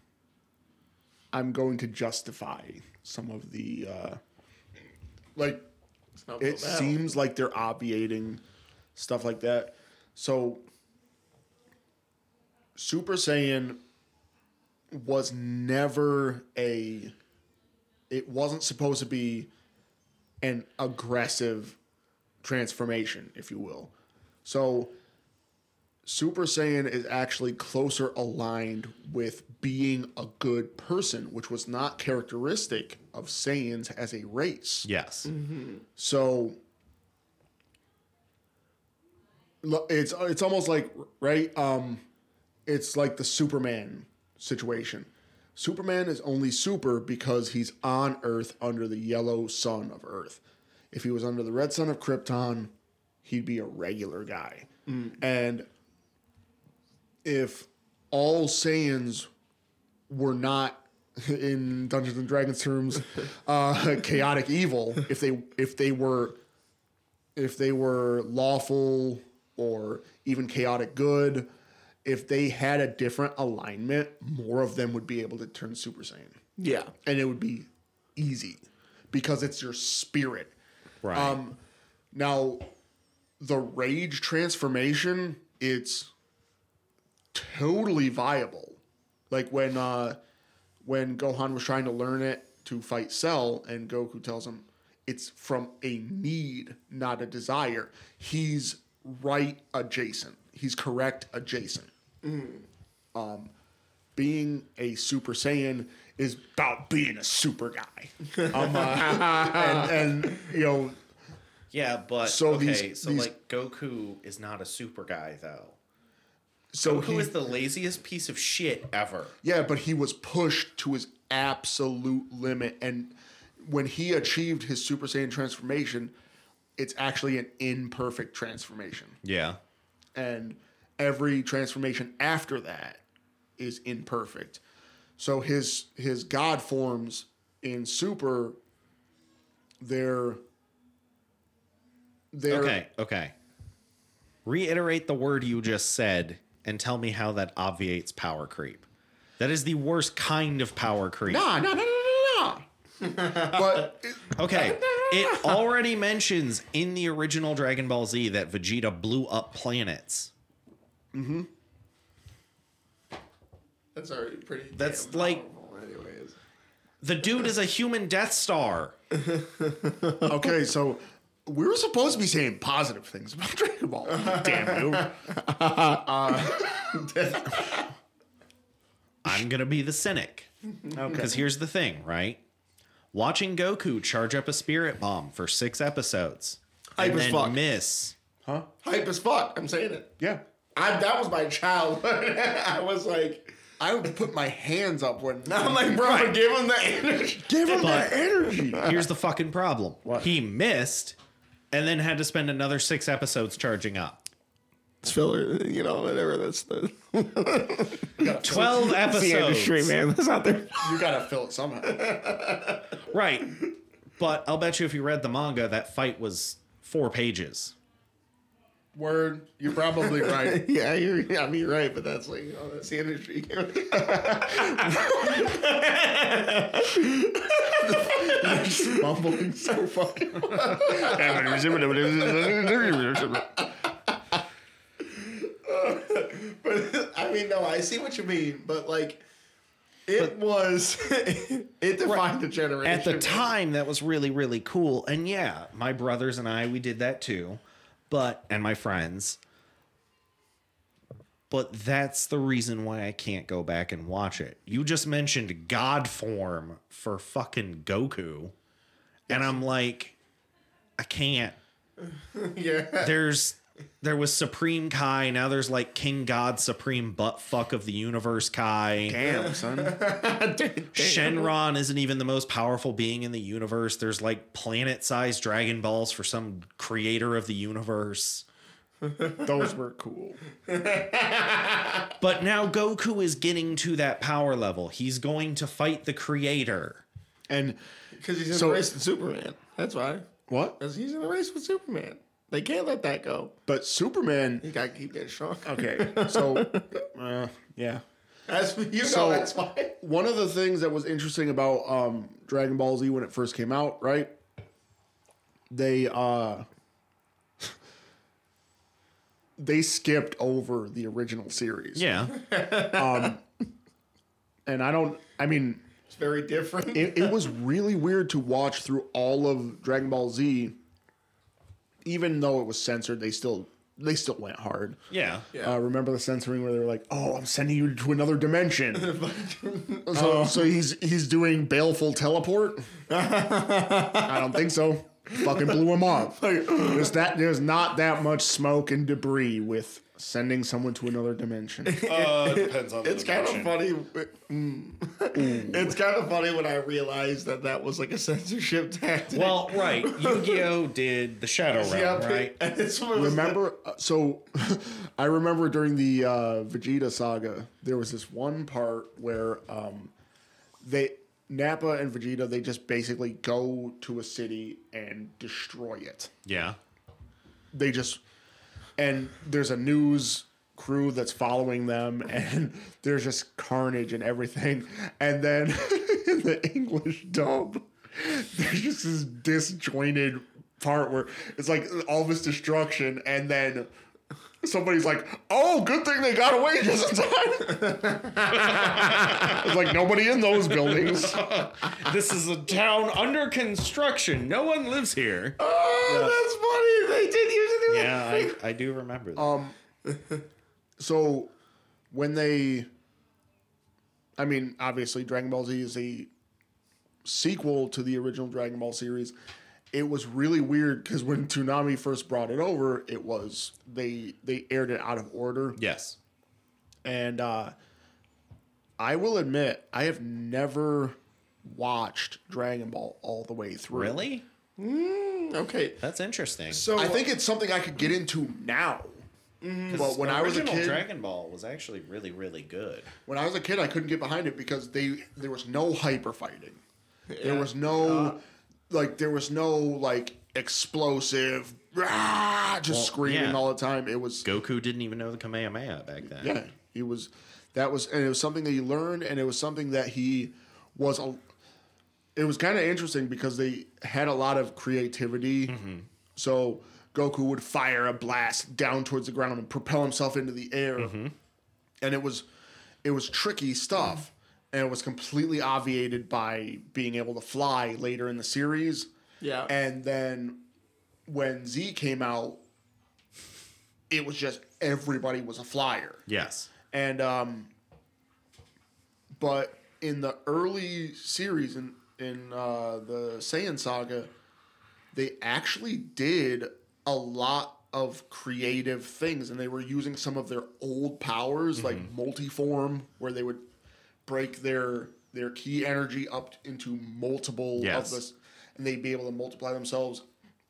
I'm going to justify some of the uh, like it so seems like they're obviating stuff like that. So Super Saiyan was never a it wasn't supposed to be an aggressive transformation, if you will. So Super Saiyan is actually closer aligned with being a good person, which was not characteristic of Saiyans as a race. Yes. So it's it's almost like right um it's like the Superman situation. Superman is only super because he's on Earth under the yellow sun of Earth. If he was under the red sun of Krypton, he'd be a regular guy. And if all Saiyans were not *laughs* in Dungeons and Dragons terms uh, *laughs* chaotic evil, if they if they were if they were lawful or even chaotic good, if they had a different alignment, more of them would be able to turn Super Saiyan. Yeah, And it would be easy because it's your spirit. Right. Um, now, the rage transformation, it's totally viable. Like when uh, when Gohan was trying to learn it to fight Cell, and Goku tells him it's from a need, not a desire. He's right adjacent. He's correct adjacent. Um, being a Super Saiyan is about being a super guy. *laughs* Um, uh, and, and you know yeah, but So okay, these- so these- like Goku is not a super guy though. So Goku he, is the laziest piece of shit ever. Yeah, but he was pushed to his absolute limit. And when he achieved his Super Saiyan transformation, it's actually an imperfect transformation. Yeah. And every transformation after that is imperfect. So his his god forms in Super, they're they're Okay, okay. Reiterate the word you just said and tell me how that obviates power creep. That is the worst kind of power creep. nah nah nah nah nah. nah. *laughs* but Okay, *laughs* it already mentions in the original Dragon Ball Z that Vegeta blew up planets. Mm-hmm. That's already pretty. That's damn like- anyways. The dude is a human Death Star. *laughs* Okay, so we were supposed to be saying positive things about *laughs* Dragon Ball. Damn you. *laughs* I'm gonna be the cynic. Okay. Because here's the thing, right? Watching Goku charge up a spirit bomb for six episodes Hype and as then fuck. miss. Huh? Hype as fuck. I'm saying it. Yeah. I, that was my childhood. *laughs* I was like, I would put my hands up when. I'm like, bro, give him the energy. give him But- that energy. Here's the fucking problem. He missed and then had to spend another six episodes charging up. It's filler, you know, whatever. That's the, 12 *laughs* episodes. man. That's out there. You gotta fill it somehow. Right. But I'll bet you if you read the manga, that fight was four pages. Word, you're probably right. *laughs* Yeah, you're, yeah, I mean, you're right, but that's like, you know, that's the industry. *laughs* Mumbling so fucking. but I mean, no, I see what you mean, but like, it was, *laughs* it defined the generation. At the time, that was really, really cool. And yeah, my brothers and I, we did that too. But and my friends. But that's the reason why I can't go back and watch it. You just mentioned God form for fucking Goku. And I'm like, I can't. *laughs* yeah. There's there was Supreme Kai, now there's like King God Supreme butt fuck of the universe Kai. Damn, son. *laughs* Shenron isn't even the most powerful being in the universe. There's like planet sized Dragon Balls for some creator of the universe. Those were cool. *laughs* But now Goku is getting to that power level. He's going to fight the creator. And Because he's in So- a race with Superman. That's why. what? Because he's in a race with Superman. They can't let that go. But Superman. You gotta keep that strong. Okay, so *laughs* uh, yeah. That's you know So- that's why. One of the things that was interesting about um, Dragon Ball Z when it first came out, right? They uh *laughs* they skipped over the original series. Yeah. *laughs* um, And I don't I mean It's very different. it, it was really weird to watch through all of Dragon Ball Z. Even though it was censored, they still they still went hard. Yeah. Yeah. Uh, remember the censoring where they were like, "Oh, I'm sending you to another dimension." *laughs* so, so he's he's doing baleful teleport. *laughs* I don't think so. Fucking blew him off. There's that. There's not that much smoke and debris with sending someone to another dimension. *laughs* Uh, depends on It's kind of funny. mm. It's kind of funny when I realized that that was like a censorship tactic. Well, *laughs* right. Yu-Gi-Oh did the Shadow Realm, yeah, right? And it's what was remember? uh, So, *laughs* I remember during the uh, Vegeta saga, there was this one part where um, they Nappa and Vegeta they just basically go to a city and destroy it. Yeah. They just and there's a news crew that's following them *laughs* and there's just carnage and everything. And then *laughs* in the English dub, there's just this disjointed part where it's like all this destruction and then somebody's like, "Oh, good thing they got away just in time." *laughs* it's like nobody in those buildings. This is a town under construction. No one lives here. Oh, that's funny. They did use it. Yeah, I, I do remember that. Um, so when they, I mean, obviously, Dragon Ball Z is a sequel to the original Dragon Ball series. It was really weird because when Toonami first brought it over, it was they they aired it out of order, yes. and uh, I will admit I have never watched Dragon Ball all the way through. Really? Mm, okay. That's interesting. So I think uh, it's something I could get into now. Mm-hmm. But when I was a kid, Dragon Ball was actually really, really good. when I was a kid, I couldn't get behind it because they there was no hyper fighting. There was no uh, like there was no like explosive rah, just Well, screaming yeah. all the time. It was Goku didn't even know the Kamehameha back then. yeah, he was that was and it was something that he learned and it was something that he was a it was kind of interesting because they had a lot of creativity. Mm-hmm. So Goku would fire a blast down towards the ground and propel himself into the air. Mm-hmm. And it was it was tricky stuff. And it was completely obviated by being able to fly later in the series. Yeah. And then when Z came out, it was just everybody was a flyer. Yes. And um but in the early series in in uh the Saiyan saga, they actually did a lot of creative things and they were using some of their old powers like multiform where they would break their their ki energy up into multiple Yes. of this and they'd be able to multiply themselves.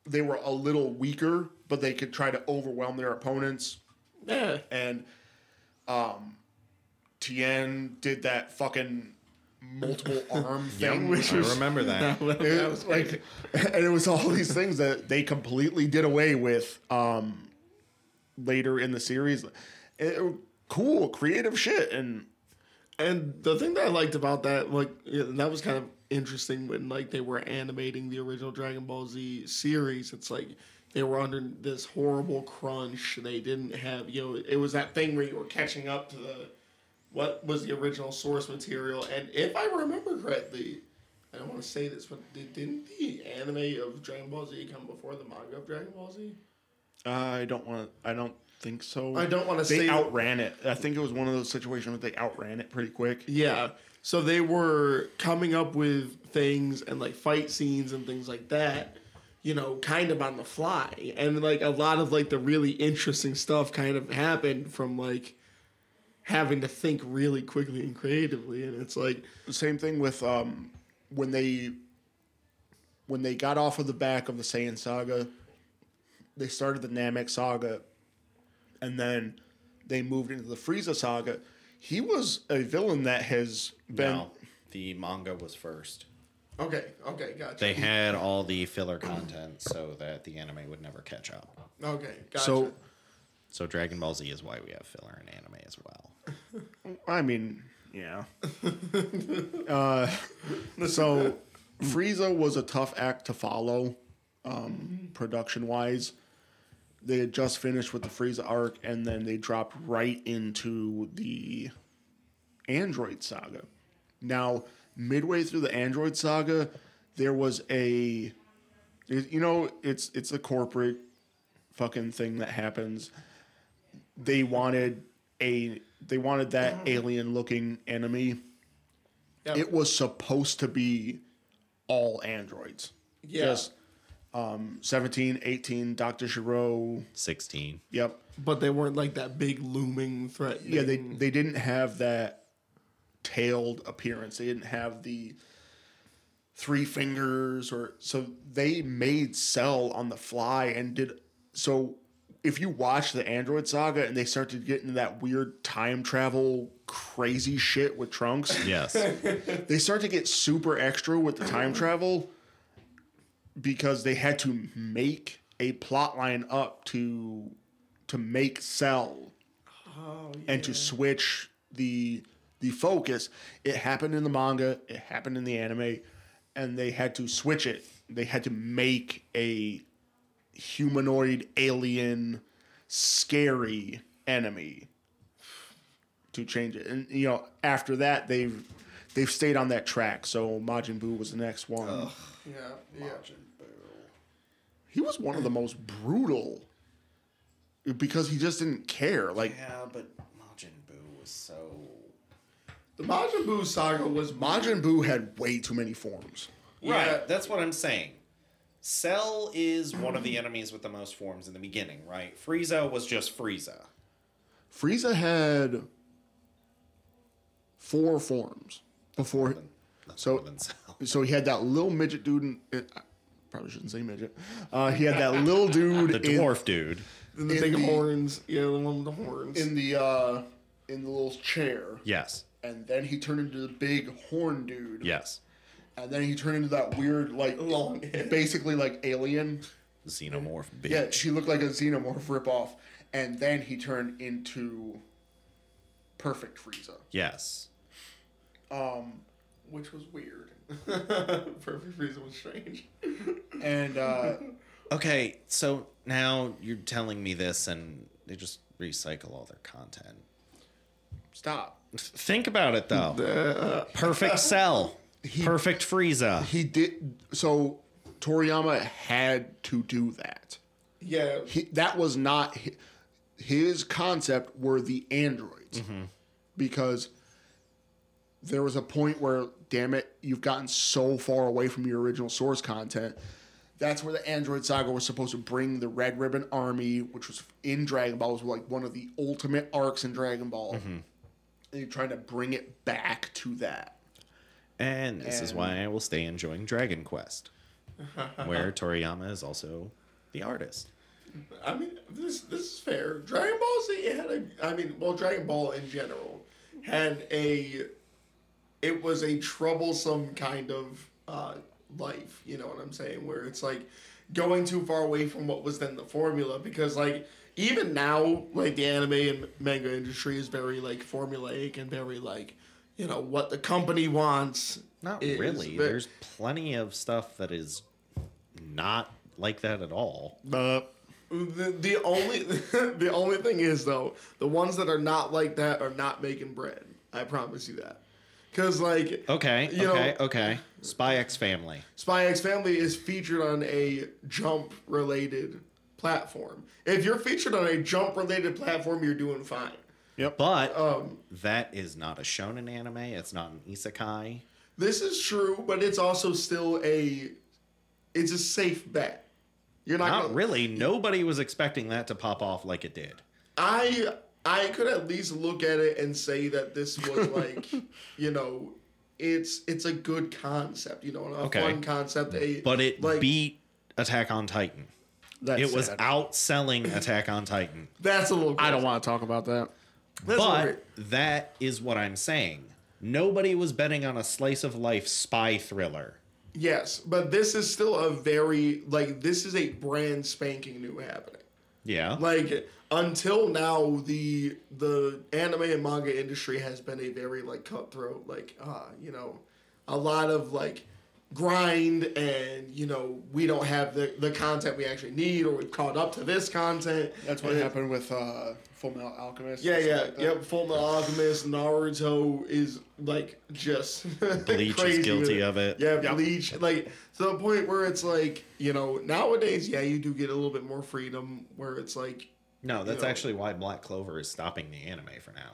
They were a little weaker, but they could try to overwhelm their opponents yeah. and um, Tien did that fucking multiple *laughs* arm thing, which I was- remember that. It- *laughs* That was like, and it was all these things that they completely did away with um, later in the series. It- cool, creative shit, and And the thing that I liked about that, like, that was kind of interesting when, like, they were animating the original Dragon Ball Z series. It's like they were under this horrible crunch. They didn't have, you know, it was that thing where you were catching up to the what was the original source material. And if I remember correctly, I don't want to say this, but did, didn't the anime of Dragon Ball Z come before the manga of Dragon Ball Z? I don't want. I don't think so. I don't wanna say They say- outran it. I think it was one of those situations where they outran it pretty quick. Yeah. So they were coming up with things and like fight scenes and things like that, you know, kind of on the fly. And like a lot of like the really interesting stuff kind of happened from like having to think really quickly and creatively. And it's like, the Same thing with um, when they when they got off of the back of the Saiyan saga, they started the Namek saga, and then they moved into the Frieza saga. He was a villain that has been No, the manga was first. okay, okay, gotcha. They had all the filler content so that the anime would never catch up. okay, gotcha. so. So Dragon Ball Z is why we have filler in anime as well. *laughs* I mean, yeah. *laughs* uh, so Frieza was a tough act to follow, um, production wise. They had just finished with the Frieza arc, and then they dropped right into the Android saga. Now, midway through the Android saga, there was a, you know, it's it's a corporate fucking thing that happens they wanted a they wanted that mm-hmm. alien looking enemy. Yep. It was supposed to be all androids. Yeah. Just um 17, 18, Dr. Shiro. Sixteen. Yep. but they weren't like that big looming threat. Yeah, they they didn't have that tailed appearance. They didn't have the three fingers or so they made Cell on the fly and did so if you watch the Android saga and they start to get into that weird time travel crazy shit with Trunks, Yes. *laughs* they start to get super extra with the time travel because they had to make a plot line up to to make Cell Oh, and to switch the the focus. It happened in the manga, it happened in the anime, and they had to switch it. They had to make a humanoid alien scary enemy to change it. And you know, after that they've they've stayed on that track. So Majin Buu was the next one. yeah, yeah. He was one of the most brutal because he just didn't care. Like yeah, but Majin Buu was so. The Majin Buu saga was Majin Buu had way too many forms. Yeah. Right. That's what I'm saying. Cell is one of the enemies with the most forms in the beginning, right? Frieza was just Frieza. Frieza had four forms before. So- than Cell. So he had that little midget dude. In, probably shouldn't say midget. Uh, he had that *laughs* little dude. The in- dwarf dude. And the in big the- horns. Yeah, the one with the horns. in the uh, in the little chair, Yes. and then he turned into the big horn dude. Yes. And then he turned into that weird, like Long basically like alien. Xenomorph bitch. Yeah, she looked like a xenomorph ripoff. And then he turned into perfect Frieza. Yes. Um, which was weird. *laughs* Perfect reason was strange. And uh, *laughs* Okay, so now you're telling me this and they just recycle all their content. stop. Think about it though. *laughs* Perfect Cell. Perfect Frieza. He did so. Toriyama had to do that. Yeah, He, that was not hi- his concept. Were the androids because there was a point where, damn it, you've gotten so far away from your original source content. That's where the Android Saga was supposed to bring the Red Ribbon Army, which was in Dragon Ball, was like one of the ultimate arcs in Dragon Ball. Mm-hmm. And you're trying to bring it back to that. And this is why I will stay enjoying Dragon Quest, *laughs* where Toriyama is also the artist. I mean this this is fair. Dragon Ball Z had a, I mean, well, Dragon Ball in general had a, it was a troublesome kind of uh, life. You know what I'm saying? Where it's like going too far away from what was then the formula because like even now like the anime and manga industry is very like formulaic and very like you know what the company wants Not is really. There's plenty of stuff that is not like that at all. Uh, The, the only *laughs* the only thing is though, the ones that are not like that are not making bread. I promise you that. Cause like Okay, You okay, know- okay. Spy X Family. Spy X Family is featured on a Jump related platform. If you're featured on a jump related platform, you're doing fine. Yep. But Um, that is not a shonen anime. It's not an isekai. This is true, but it's also still a it's a safe bet. You're not, Not gonna, really. Nobody was expecting that to pop off like it did. I I could at least look at it and say that this was *laughs* like, you know, it's it's a good concept, you know, a Okay. fun concept. A But it like, beat Attack on Titan. That's it was sad. outselling Attack on Titan. *laughs* that's a little. I don't want to talk about that. That's a little But that is what I'm saying. Nobody was betting on a slice of life spy thriller. Yes, but this is still a very like this is a brand spanking new happening. Yeah. Like until now, the the anime and manga industry has been a very like cutthroat, like uh, you know, a lot of like grind and you know we don't have the the content we actually need or we've caught up to this content. That's what And- happened with uh, Full Metal Alchemist. Yeah, and stuff yeah, like yep. Full Metal Alchemist, Naruto is like just *laughs* Bleach is guilty with of it. Yeah, Bleach, like to the point where it's like you know nowadays, yeah, you do get a little bit more freedom where it's like No, that's know. actually why Black Clover is stopping the anime for now.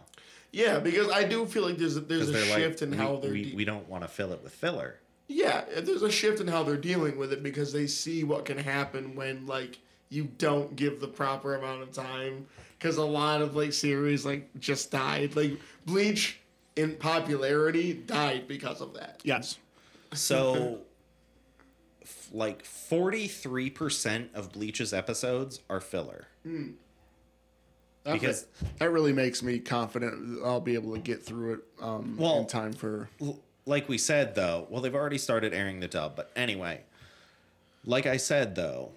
yeah, because I do feel like there's a, there's a shift like, in we, how they're we, de- we don't want to fill it with filler. yeah, there's a shift in how they're dealing with it because they see what can happen when like you don't give the proper amount of time because a lot of like series like just died like Bleach in popularity died because of that. Yes. So, *laughs* f- like 43% of Bleach's episodes are filler. Hmm. That, Because- that really makes me confident I'll be able to get through it um, Well- in time for. Like we said though well they've already started airing the dub but anyway like i said though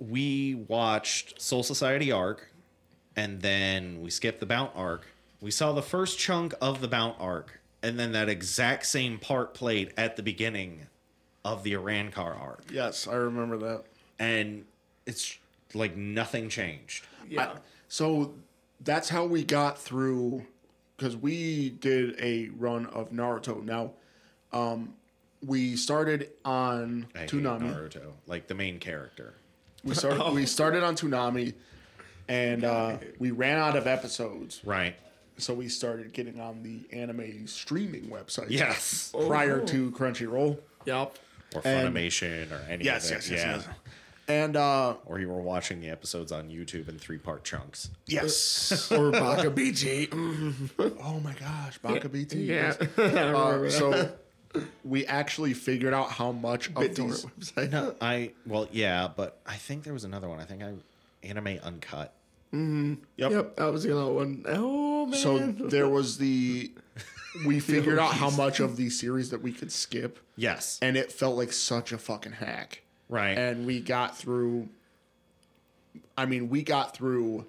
we watched soul society arc and then we skipped the bount arc we saw the first chunk of the bount arc and then that exact same part played at the beginning of the Arrancar arc Yes, I remember that. and it's like nothing changed Yeah. So that's how we got through because we did a run of Naruto. Now, um, we started on I hate Toonami. Naruto like the main character We started *laughs* we started on Toonami, and uh, we ran out of episodes. right So we started getting on the anime streaming website. yes Prior to Crunchyroll. Yep. or And- Funimation or any Yes, of it yes, yes, yeah yes. And uh, or you were watching the episodes on YouTube in three part chunks. yes. *laughs* Or Baka BG. *laughs* oh my gosh, Baka BT. yeah. yes. *laughs* I Uh, so we actually figured out how much of BitTorrent these. website. No, I well, yeah, but I think there was another one. I think I anime uncut. Yep. Yep, that was the other one. Oh man. So there was the. We figured out how much of the series that we could skip, Yes, and it felt like such a fucking hack. Right. And we got through. I mean, we got through.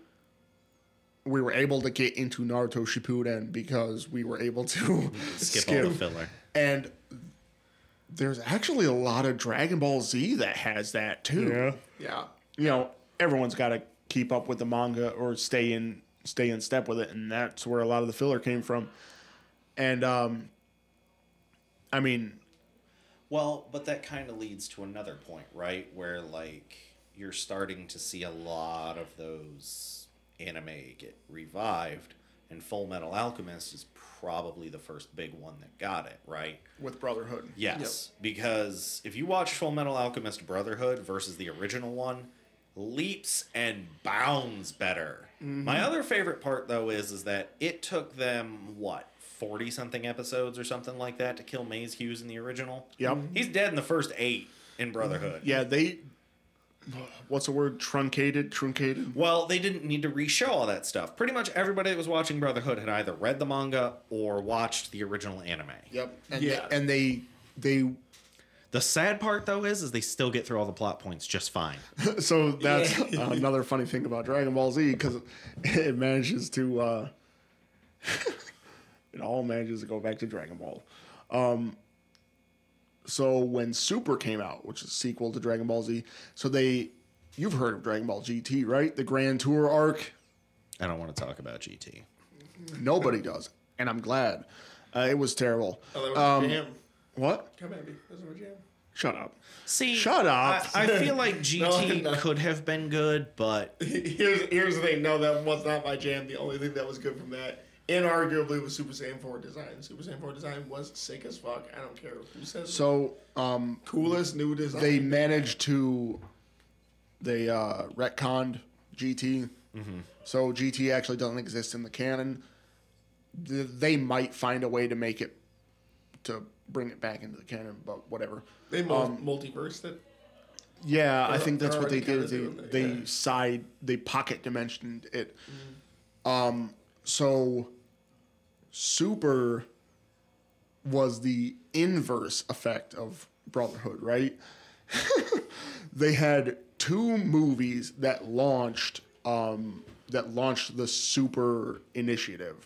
We were able to get into Naruto Shippuden because we were able to skip, all *laughs* the filler. And there's actually a lot of Dragon Ball Z that has that too. Yeah. Yeah. You know, everyone's got to keep up with the manga or stay in stay in step with it, and that's where a lot of the filler came from. And um, I mean, Well, but that kind of leads to another point, right? Where like you're starting to see a lot of those anime get revived, and Full Metal Alchemist is probably the first big one that got it, right? with Brotherhood, Yes, because if you watch Full Metal Alchemist Brotherhood versus the original one, leaps and bounds better. Mm-hmm. My other favorite part though is is that it took them what forty something episodes or something like that to kill Maes Hughes in the original. Yep. he's dead in the first eight in Brotherhood. yeah, they. What's the word? Truncated, truncated. Well, they didn't need to re-show all that stuff. Pretty much everybody that was watching Brotherhood had either read the manga or watched the original anime. Yep. And Yeah. they, and they they The sad part though is is they still get through all the plot points just fine. *laughs* so that's *laughs* another funny thing about Dragon Ball Z because it manages to uh, *laughs* it all manages to go back to Dragon Ball. Um, so when Super came out, which is a sequel to Dragon Ball Z, so they you've heard of Dragon Ball GT, right? The Grand Tour arc. I don't want to talk about GT. Nobody does, and I'm glad. Uh, it was terrible. Oh, that was Um, a jam. What? Come at me. That was a jam. Shut up. See, Shut up. I, I feel like *laughs* GT No, no. could have been good, but *laughs* Here's here's the thing. No, that was not my jam. The only thing that was good from that, inarguably, was Super Saiyan 4 design. Super Saiyan 4 design was sick as fuck. I don't care who says So um, coolest new design. they managed to they uh, retconned GT. So GT actually doesn't exist in the canon. Th- They might find a way to make it to bring it back into the canon, but whatever. they mul- multiversed it. Yeah, I They're- think that's they're what they already did. They, kinda doing that, they yeah. side they pocket dimensioned it. Um, so Super was the inverse effect of Brotherhood, right? *laughs* they had two movies that launched um, that launched the Super Initiative,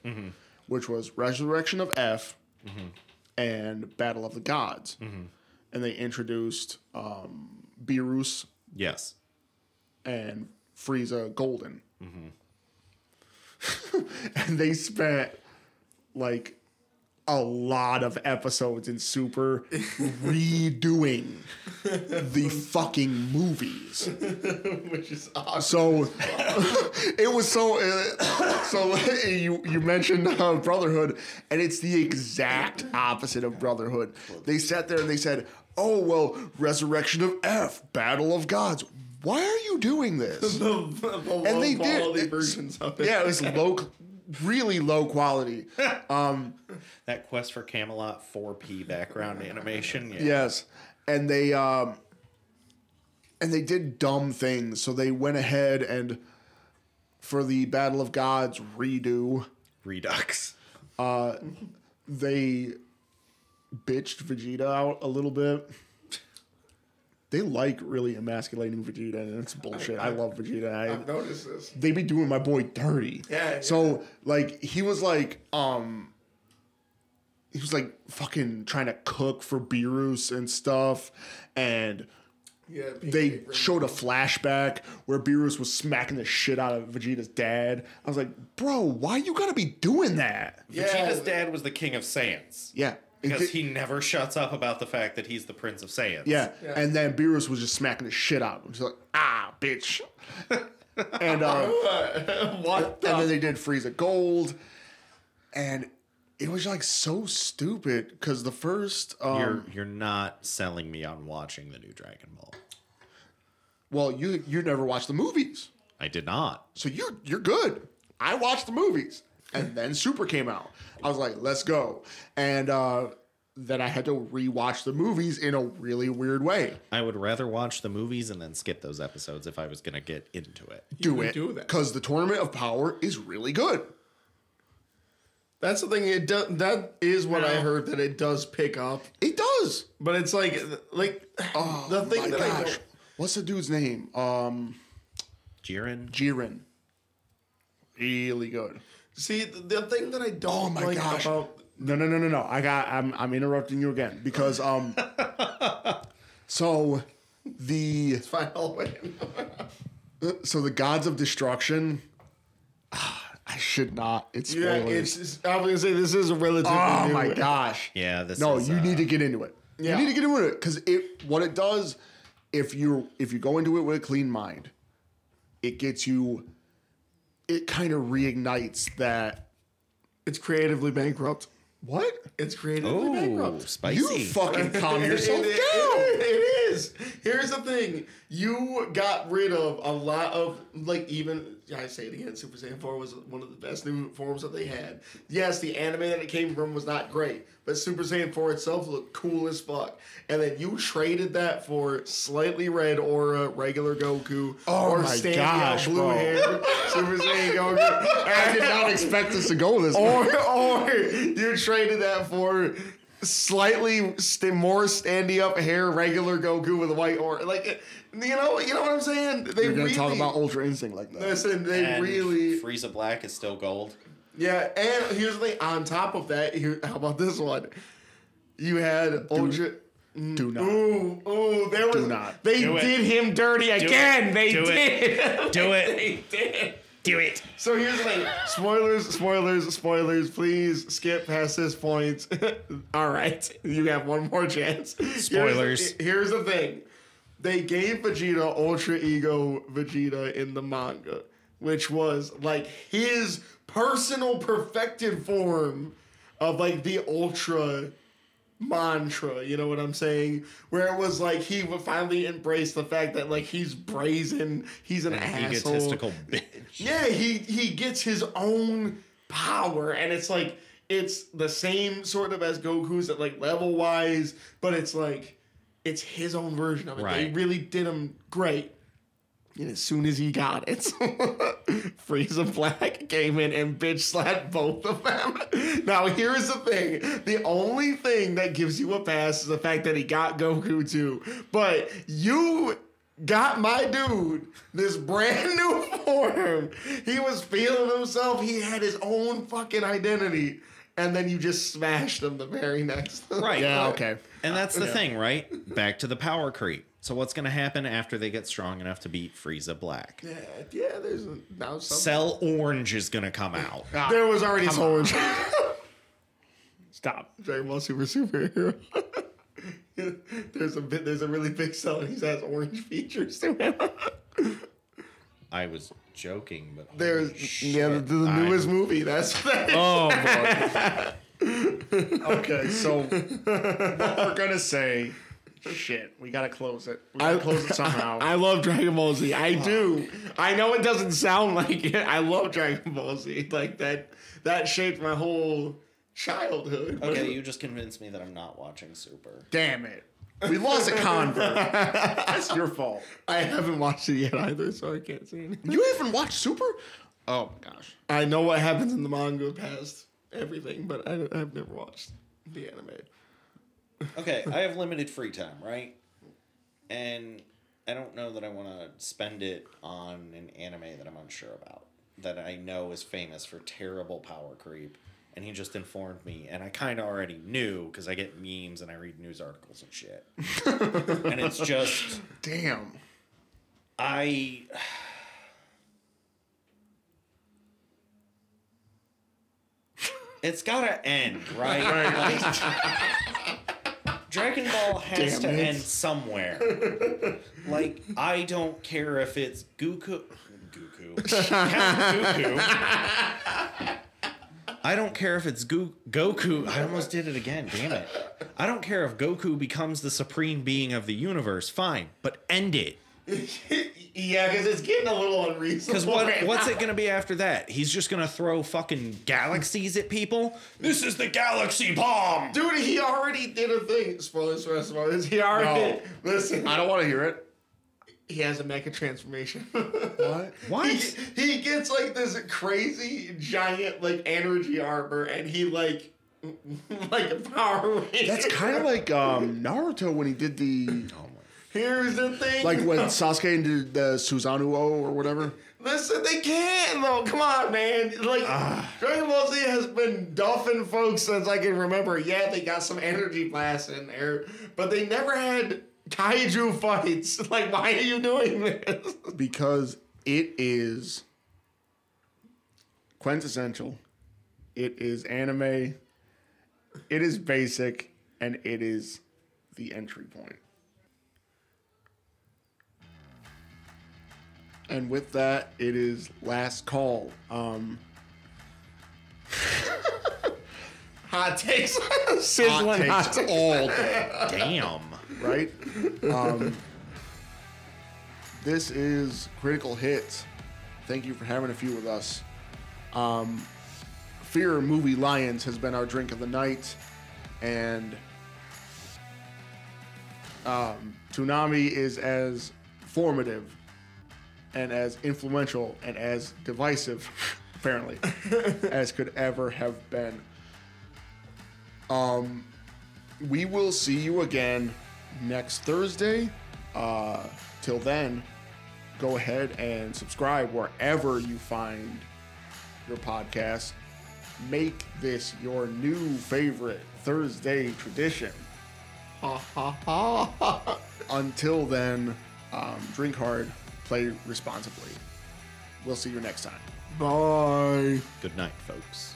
which was Resurrection of F and Battle of the Gods, and they introduced um, Beerus yes. and Frieza Golden. *laughs* and they spent like a lot of episodes in Super *laughs* redoing the fucking movies. *laughs* Which is awesome. So *laughs* it was so. Uh, *coughs* so *coughs* you you mentioned uh, Brotherhood, and it's the exact opposite of Brotherhood. They sat there and they said, "Oh well, Resurrection of F, Battle of Gods. Why are you doing this?" the, the and they did versions of it. Yeah, it was low, really low quality. *laughs* Um, That Quest for Camelot 4P background animation. Yeah. Yes, and they um, and they did dumb things. So they went ahead and for the Battle of Gods redo, Redux. they bitched Vegeta out a little bit. They like really emasculating Vegeta, and it's bullshit. I love Vegeta. I, I've noticed this. they be doing my boy dirty. Yeah, So like he was like um he was like fucking trying to cook for Beerus and stuff and Yeah, they showed a flashback where Beerus was smacking the shit out of Vegeta's dad. I was like, "Bro, why you got to be doing that?" Yeah. Vegeta's dad was the king of Saiyans. Yeah. It Because he never shuts up about the fact that he's the prince of Saiyans. yeah. Yeah. And then Beerus was just smacking the shit out of him. He's like, "Ah, bitch." *laughs* and uh *laughs* what the and then they did Frieza Gold, and it was like so stupid because the first, um, You're you're not selling me on watching the new Dragon Ball. well, you you never watched the movies, I did not. so you you're good. I watched the movies, and then Super came out. I was like, let's go, and uh, then I had to rewatch the movies in a really weird way. I would rather watch the movies and then skip those episodes if I was gonna get into it. Do it do that. because the Tournament of Power is really good. That's the thing. It does. That is what I heard that it does pick up, It does. but it's like like Oh the thing my that I gosh, don't. what's the dude's name? Um, Jiren. Jiren. Really good. See, the, the thing that I don't Oh my like gosh. about No, no, no, no, no. I got. I'm. I'm interrupting you again because um. *laughs* so, the Final Way. *laughs* so the gods of destruction. ah, I should not. It's yeah, spoilers. it's. I was gonna say this is a relatively. oh new my gosh. Yeah, this No, is, you uh, need to get into it. Yeah. You need to get into it because it. What it does, if you if you go into it with a clean mind, it gets you. It kind of reignites that. It's creatively bankrupt. What? It's creatively Oh, bankrupt. spicy. You fucking calm *laughs* yourself It- it- down. it is. Here's the thing: you got rid of a lot of like even I say it again. Super Saiyan 4 was one of the best new forms that they had. Yes, the anime that it came from was not great, but Super Saiyan 4 itself looked cool as fuck. And then you traded that for slightly red aura, regular Goku, Oh or my gosh, blue hair Super Saiyan Goku. *laughs* I did not expect this to go this way. or or you traded that for slightly st- more standy up hair, regular Goku with a white or like you know you know what I'm saying? They You're gonna really talk about Ultra Instinct like that. listen. They And really Frieza Black is still gold. yeah. And here's the thing. On top of that, here *laughs* how about this one? You had Ultra. Do mm, not. Ooh, ooh, there was. not. They Do it. did him dirty again. They Do it. did. Do *laughs* it. they did. Do it. So here's the thing. Spoilers, spoilers, spoilers. Please skip past this point. *laughs* All right. You have one more chance. Spoilers. Here's, here's the thing. They gave Vegeta Ultra Ego Vegeta in the manga, which was like his personal perfected form of like the Ultra mantra, you know what I'm saying? Where it was like he would finally embrace the fact that like he's brazen, he's an asshole. Egotistical bitch. Yeah, he he gets his own power, and it's like it's the same sort of as Goku's at like level wise, but it's like it's his own version of it. They really did him great. And as soon as he got it, *laughs* Frieza Black came in and bitch slapped both of them. *laughs* Now, here's the thing the only thing that gives you a pass is the fact that he got Goku too. But you got my dude this brand *laughs* new form. He was feeling himself, he had his own fucking identity. And then you just smashed him the very next. Right. Yeah, okay. And that's the thing, right? Back to the power creep. So what's going to happen after they get strong enough to beat Frieza Black? Yeah, yeah, there's a, now some. Cell Orange is going to come out. *laughs* Ah, There was already come so on. much. *laughs* Stop. Dragon Ball Super Superhero. *laughs* there's a bit. There's a really big cell, and he has orange features to him. I was joking, but holy There's shit, yeah, the, the I'm- newest movie. That's that. Oh boy. okay, so what we're gonna say. Shit, we gotta close it. We gotta close it somehow. *laughs* I love Dragon Ball Z. I do. I know it doesn't sound like it. I love Dragon Ball Z. Like that. That shaped my whole childhood. Okay, you just convinced me that I'm not watching Super. Damn it. We lost a convert. *laughs* That's your fault. I haven't watched it yet either, so I can't say anything. You haven't watched Super? Oh my gosh. I know what happens in the manga past everything, but I, I've never watched the anime. Okay, I have limited free time, right? And I don't know that I want to spend it on an anime that I'm unsure about, that I know is famous for terrible power creep. And he just informed me, and I kind of already knew because I get memes and I read news articles and shit. *laughs* and it's just, Damn. I. *sighs* It's gotta end, right? Like, Dragon Ball *laughs* has to it. end somewhere. Like, I don't care if it's Goku. Goku. *laughs* Goku. I don't care if it's Go- Goku. I almost did it again. Damn it. I don't care if Goku becomes the supreme being of the universe. Fine, but end it. *laughs* yeah, because it's getting a little unreasonable. Because what right what's now. it gonna be after that? He's just gonna throw fucking galaxies at people. This is the galaxy bomb. Dude, he already did a thing. Spoilers for spoilers. He already No. listen. I don't want to hear it. He has a mecha transformation. What? *laughs* What? He, he gets like this crazy giant like energy armor, and he like *laughs* like a Power Ranger. That's kind of like um, Naruto when he did the my. Here's the thing. like when *laughs* Sasuke did the Susanoo or whatever. Listen, they can't though. Come on, man. Like Ah. Dragon Ball Z has been duffing folks since I can remember. Yeah, they got some energy blasts in there, but they never had kaiju fights. *laughs* Like, why are you doing this? *laughs* because it is quintessential. It is anime. It is basic, and it is the entry point. And with that, it is last call. Um, *laughs* Hot takes, sizzling hot takes takes. all day. Damn. right? Um, this is KriticalHIT. Thank you for having a few with us. Um, Fear Movie Lions has been our drink of the night, and um, Toonami is as formative and as influential and as divisive, *laughs* apparently, *laughs* as could ever have been. Um, we will see you again next Thursday. Uh, till then, go ahead and subscribe wherever you find your podcast. Make this your new favorite Thursday tradition. Ha ha ha. Until then, um, drink hard, play responsibly. We'll see you next time. Bye. Good night, folks.